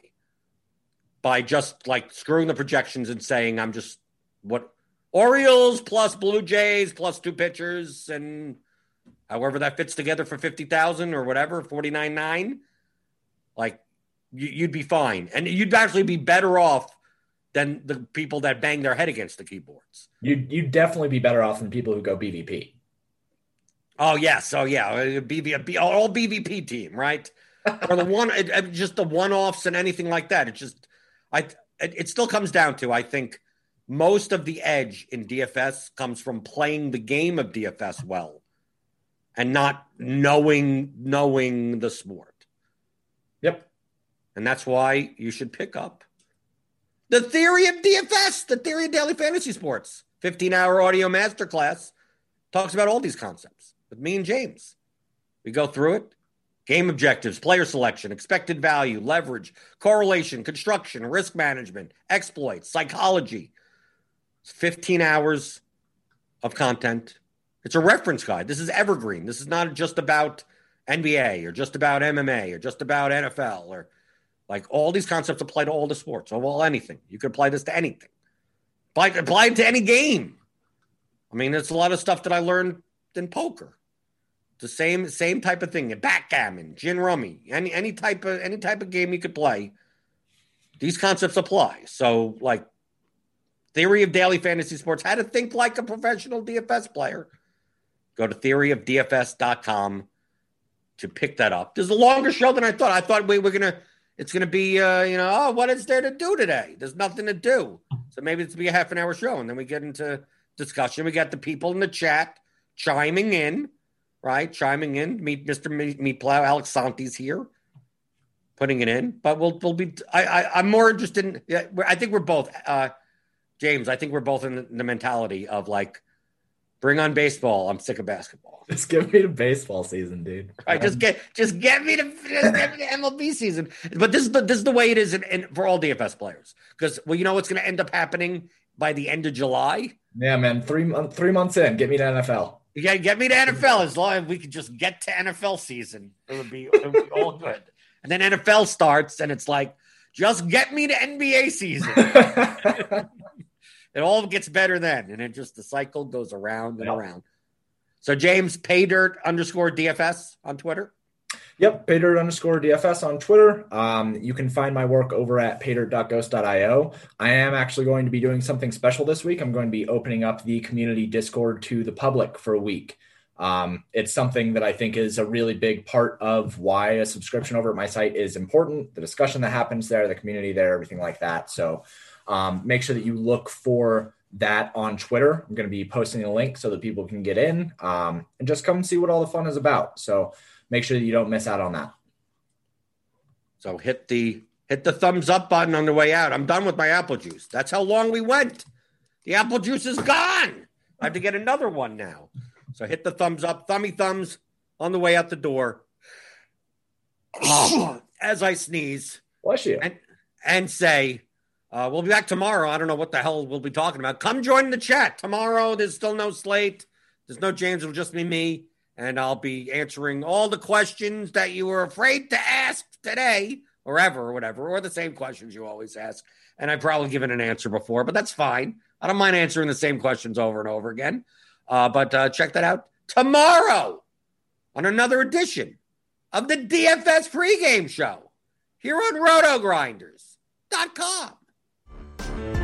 by just like screwing the projections and saying I'm just what Orioles plus Blue Jays plus two pitchers and however that fits together for 50,000 or whatever 49.9 like you'd be fine. And you'd actually be better off than the people that bang their head against the keyboards. You'd, you'd definitely be better off than people who go BVP. Oh yes, oh yeah, uh, BVP, all BVP team, right? or the one, uh, uh, just the one-offs and anything like that. It just, I, it, it still comes down to I think most of the edge in DFS comes from playing the game of DFS well, and not knowing knowing the sport. Yep, and that's why you should pick up the theory of DFS, the theory of daily fantasy sports. 15 hour audio masterclass talks about all these concepts with me and James. We go through it game objectives, player selection, expected value, leverage, correlation, construction, risk management, exploits, psychology. It's 15 hours of content. It's a reference guide. This is evergreen. This is not just about NBA or just about MMA or just about NFL or like all these concepts apply to all the sports, or well, anything. You could apply this to anything. Apply, apply it to any game. I mean, it's a lot of stuff that I learned in poker. The same same type of thing. Backgammon, gin rummy, any any type of any type of game you could play. These concepts apply. So, like theory of daily fantasy sports, how to think like a professional DFS player. Go to theoryofdfs.com to pick that up. There's a longer show than I thought. I thought we were gonna it's going to be, uh, you know, oh, what is there to do today? There's nothing to do. So maybe it's be a half an hour show. And then we get into discussion. We got the people in the chat chiming in, right? Chiming in. Meet Mr. Meat Plow. Alex Santi's here putting it in. But we'll, we'll be, I, I, am more interested in, yeah, I think we're both, uh, James, I think we're both in the mentality of like, Bring on baseball. I'm sick of basketball. Just give me the baseball season, dude. Right, just get just get me to just get me the MLB season. But this is the this is the way it is in, in, for all DFS players. Because well, you know what's going to end up happening by the end of July. Yeah, man. Three months three months in, get me to NFL. Yeah, get me to NFL. As long as we could just get to NFL season, it would be, it would be all good. And then NFL starts, and it's like, just get me to NBA season. It all gets better then, and it just the cycle goes around and yep. around. So James Paydirt underscore DFS on Twitter. Yep, paydirt underscore DFS on Twitter. Um, you can find my work over at paydirt.ghost.io. I am actually going to be doing something special this week. I'm going to be opening up the community Discord to the public for a week. Um, it's something that I think is a really big part of why a subscription over at my site is important. The discussion that happens there, the community there, everything like that. So um, make sure that you look for that on Twitter. I'm going to be posting a link so that people can get in um, and just come see what all the fun is about. So make sure that you don't miss out on that. So hit the hit the thumbs up button on the way out. I'm done with my apple juice. That's how long we went. The apple juice is gone. I have to get another one now. So hit the thumbs up, thummy thumbs on the way out the door. As I sneeze. Bless you. And, and say, uh, we'll be back tomorrow. I don't know what the hell we'll be talking about. Come join the chat tomorrow. There's still no slate. There's no James. It'll just be me, and I'll be answering all the questions that you were afraid to ask today, or ever, or whatever, or the same questions you always ask. And I've probably given an answer before, but that's fine. I don't mind answering the same questions over and over again. Uh, but uh, check that out tomorrow on another edition of the DFS pregame show here on RotoGrinders.com. Thank you